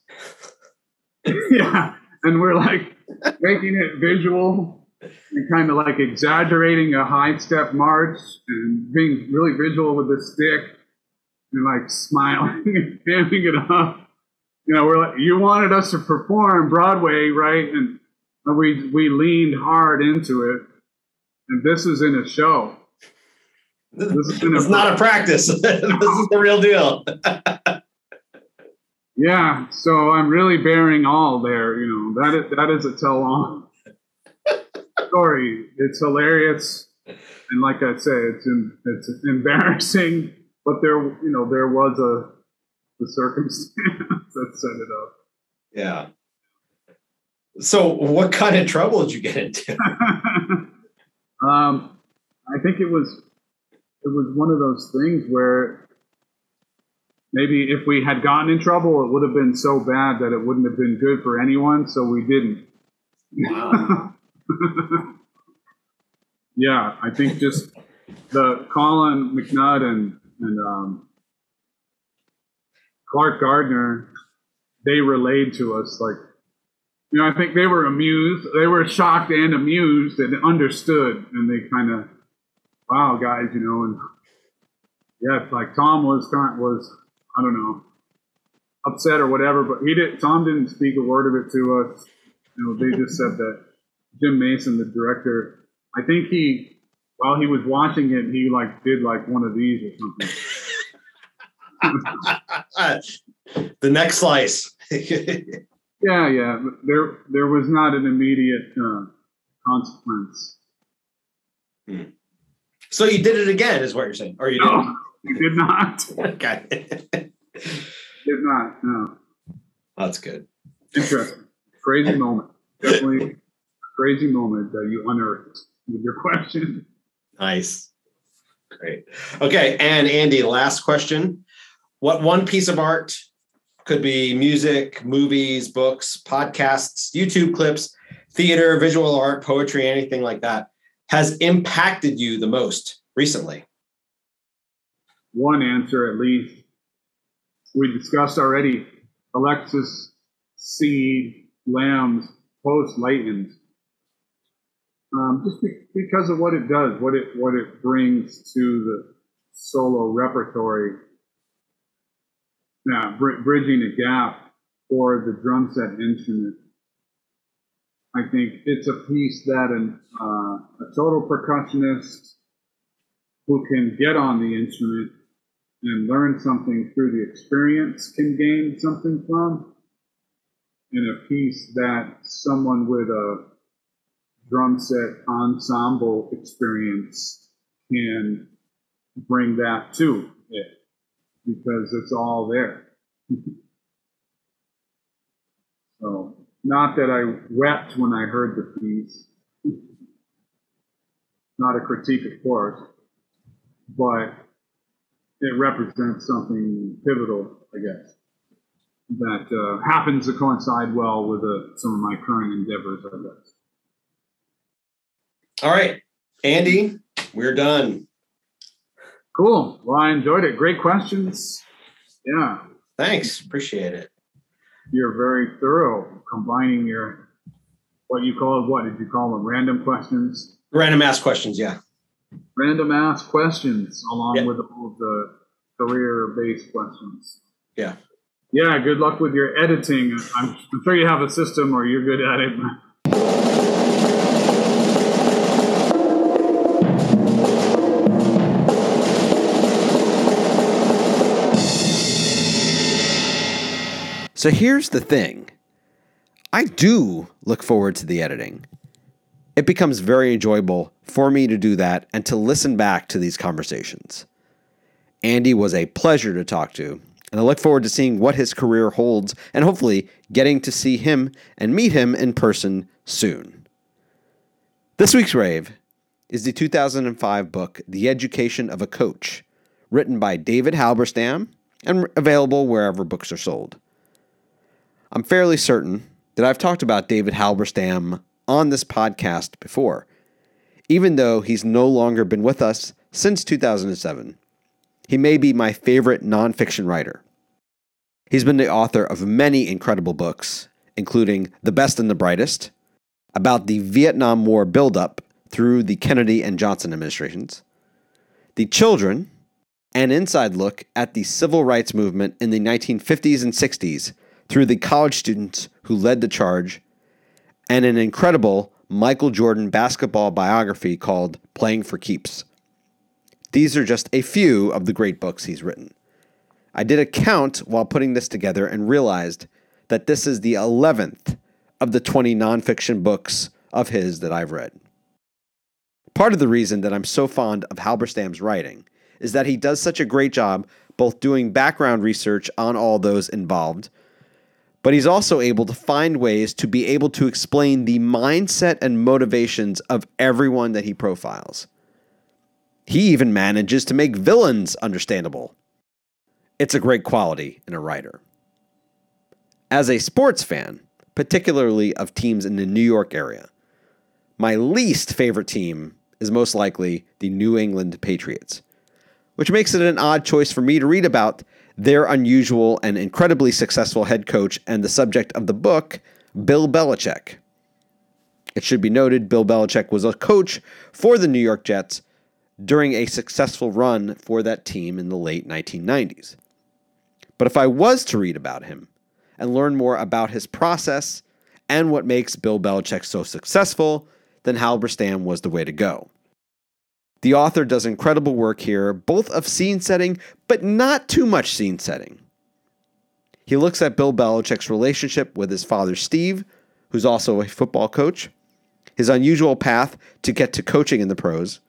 S2: <laughs> yeah, and we're like making it visual and kind of like exaggerating a high step march and being really visual with the stick and like smiling <laughs> and damping it up. You know, we're like, you wanted us to perform Broadway, right? And we we leaned hard into it. and this is in a show.
S3: This is it's not a <laughs> practice. <laughs> this is the real deal.
S2: Yeah, so I'm really bearing all there. You know that is, that is a tell all <laughs> story. It's hilarious, and like I say, it's in, it's embarrassing. But there, you know, there was a the circumstance <laughs> that set it up.
S3: Yeah. So, what kind of trouble did you get into? <laughs>
S2: um, I think it was it was one of those things where maybe if we had gotten in trouble, it would have been so bad that it wouldn't have been good for anyone. So we didn't. Wow. <laughs> yeah, I think just the Colin McNutt and and um, Clark Gardner, they relayed to us like, you know, I think they were amused, they were shocked and amused and understood, and they kind of, wow, guys, you know, and yeah, it's like Tom was was, I don't know, upset or whatever, but he did. Tom didn't speak a word of it to us. You know, they just said that Jim Mason, the director, I think he, while he was watching it, he like did like one of these or something. <laughs>
S3: the next slice. <laughs>
S2: yeah, yeah. There, there was not an immediate uh, consequence.
S3: Hmm. So you did it again, is what you're saying, or you
S2: no, did did not. <laughs>
S3: okay.
S2: Did not. No.
S3: That's good.
S2: Interesting. Crazy moment. Definitely crazy moment that you unearthed with your question.
S3: Nice. Great. Okay. And Andy, last question. What one piece of art could be music, movies, books, podcasts, YouTube clips, theater, visual art, poetry, anything like that has impacted you the most recently?
S2: One answer, at least. We discussed already Alexis C. Lamb's post Layton's um, just be, because of what it does, what it what it brings to the solo repertory. Yeah, br- bridging a gap for the drum set instrument. I think it's a piece that an, uh, a total percussionist who can get on the instrument and learn something through the experience can gain something from, and a piece that someone with a drum set ensemble experience can bring that to it because it's all there. <laughs> so, not that I wept when I heard the piece, not a critique, of course, but it represents something pivotal, I guess, that uh, happens to coincide well with uh, some of my current endeavors, I guess.
S3: All right, Andy, we're done.
S2: Cool. Well, I enjoyed it. Great questions. Yeah.
S3: Thanks. Appreciate it.
S2: You're very thorough, combining your what you call what did you call them? Random questions.
S3: Random ask questions. Yeah.
S2: Random ask questions along yeah. with all of the career-based questions.
S3: Yeah.
S2: Yeah. Good luck with your editing. I'm, I'm sure you have a system or you're good at it.
S1: So here's the thing I do look forward to the editing. It becomes very enjoyable for me to do that and to listen back to these conversations. Andy was a pleasure to talk to, and I look forward to seeing what his career holds and hopefully getting to see him and meet him in person soon. This week's rave is the 2005 book, The Education of a Coach, written by David Halberstam and available wherever books are sold. I'm fairly certain that I've talked about David Halberstam on this podcast before, even though he's no longer been with us since 2007. He may be my favorite nonfiction writer. He's been the author of many incredible books, including The Best and the Brightest, about the Vietnam War buildup through the Kennedy and Johnson administrations, The Children, an inside look at the civil rights movement in the 1950s and 60s through the college students who led the charge, and an incredible Michael Jordan basketball biography called Playing for Keeps. These are just a few of the great books he's written. I did a count while putting this together and realized that this is the 11th of the 20 nonfiction books of his that I've read. Part of the reason that I'm so fond of Halberstam's writing is that he does such a great job both doing background research on all those involved, but he's also able to find ways to be able to explain the mindset and motivations of everyone that he profiles. He even manages to make villains understandable. It's a great quality in a writer. As a sports fan, particularly of teams in the New York area, my least favorite team is most likely the New England Patriots, which makes it an odd choice for me to read about their unusual and incredibly successful head coach and the subject of the book, Bill Belichick. It should be noted Bill Belichick was a coach for the New York Jets during a successful run for that team in the late 1990s. But if I was to read about him and learn more about his process and what makes Bill Belichick so successful, then Halberstam was the way to go. The author does incredible work here, both of scene setting, but not too much scene setting. He looks at Bill Belichick's relationship with his father, Steve, who's also a football coach, his unusual path to get to coaching in the pros,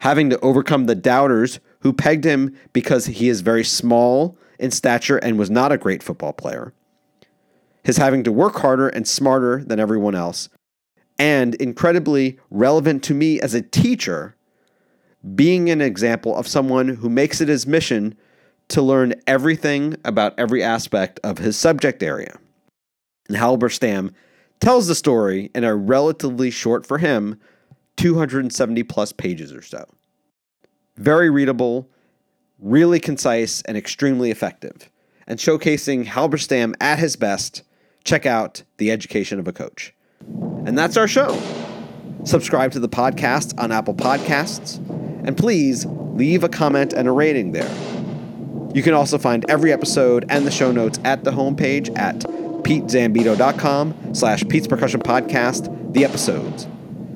S1: having to overcome the doubters who pegged him because he is very small in stature and was not a great football player, his having to work harder and smarter than everyone else, and incredibly relevant to me as a teacher being an example of someone who makes it his mission to learn everything about every aspect of his subject area. And Halberstam tells the story in a relatively short for him 270 plus pages or so. Very readable, really concise, and extremely effective. And showcasing Halberstam at his best, check out The Education of a Coach. And that's our show. Subscribe to the podcast on Apple Podcasts and please leave a comment and a rating there. You can also find every episode and the show notes at the homepage at petezambito.com slash Pete's Percussion Podcast, the episodes.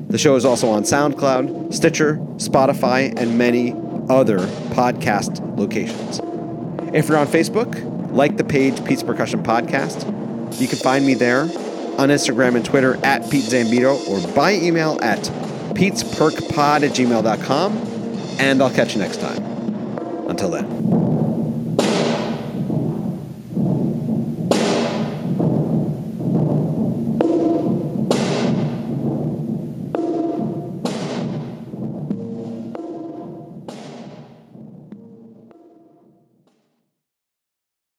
S1: The show is also on SoundCloud, Stitcher, Spotify, and many other podcast locations. If you're on Facebook, like the page Pete's Percussion Podcast. You can find me there on Instagram and Twitter at Pete Zambito or by email at petesperkpod at gmail.com and I'll catch you next time. Until then.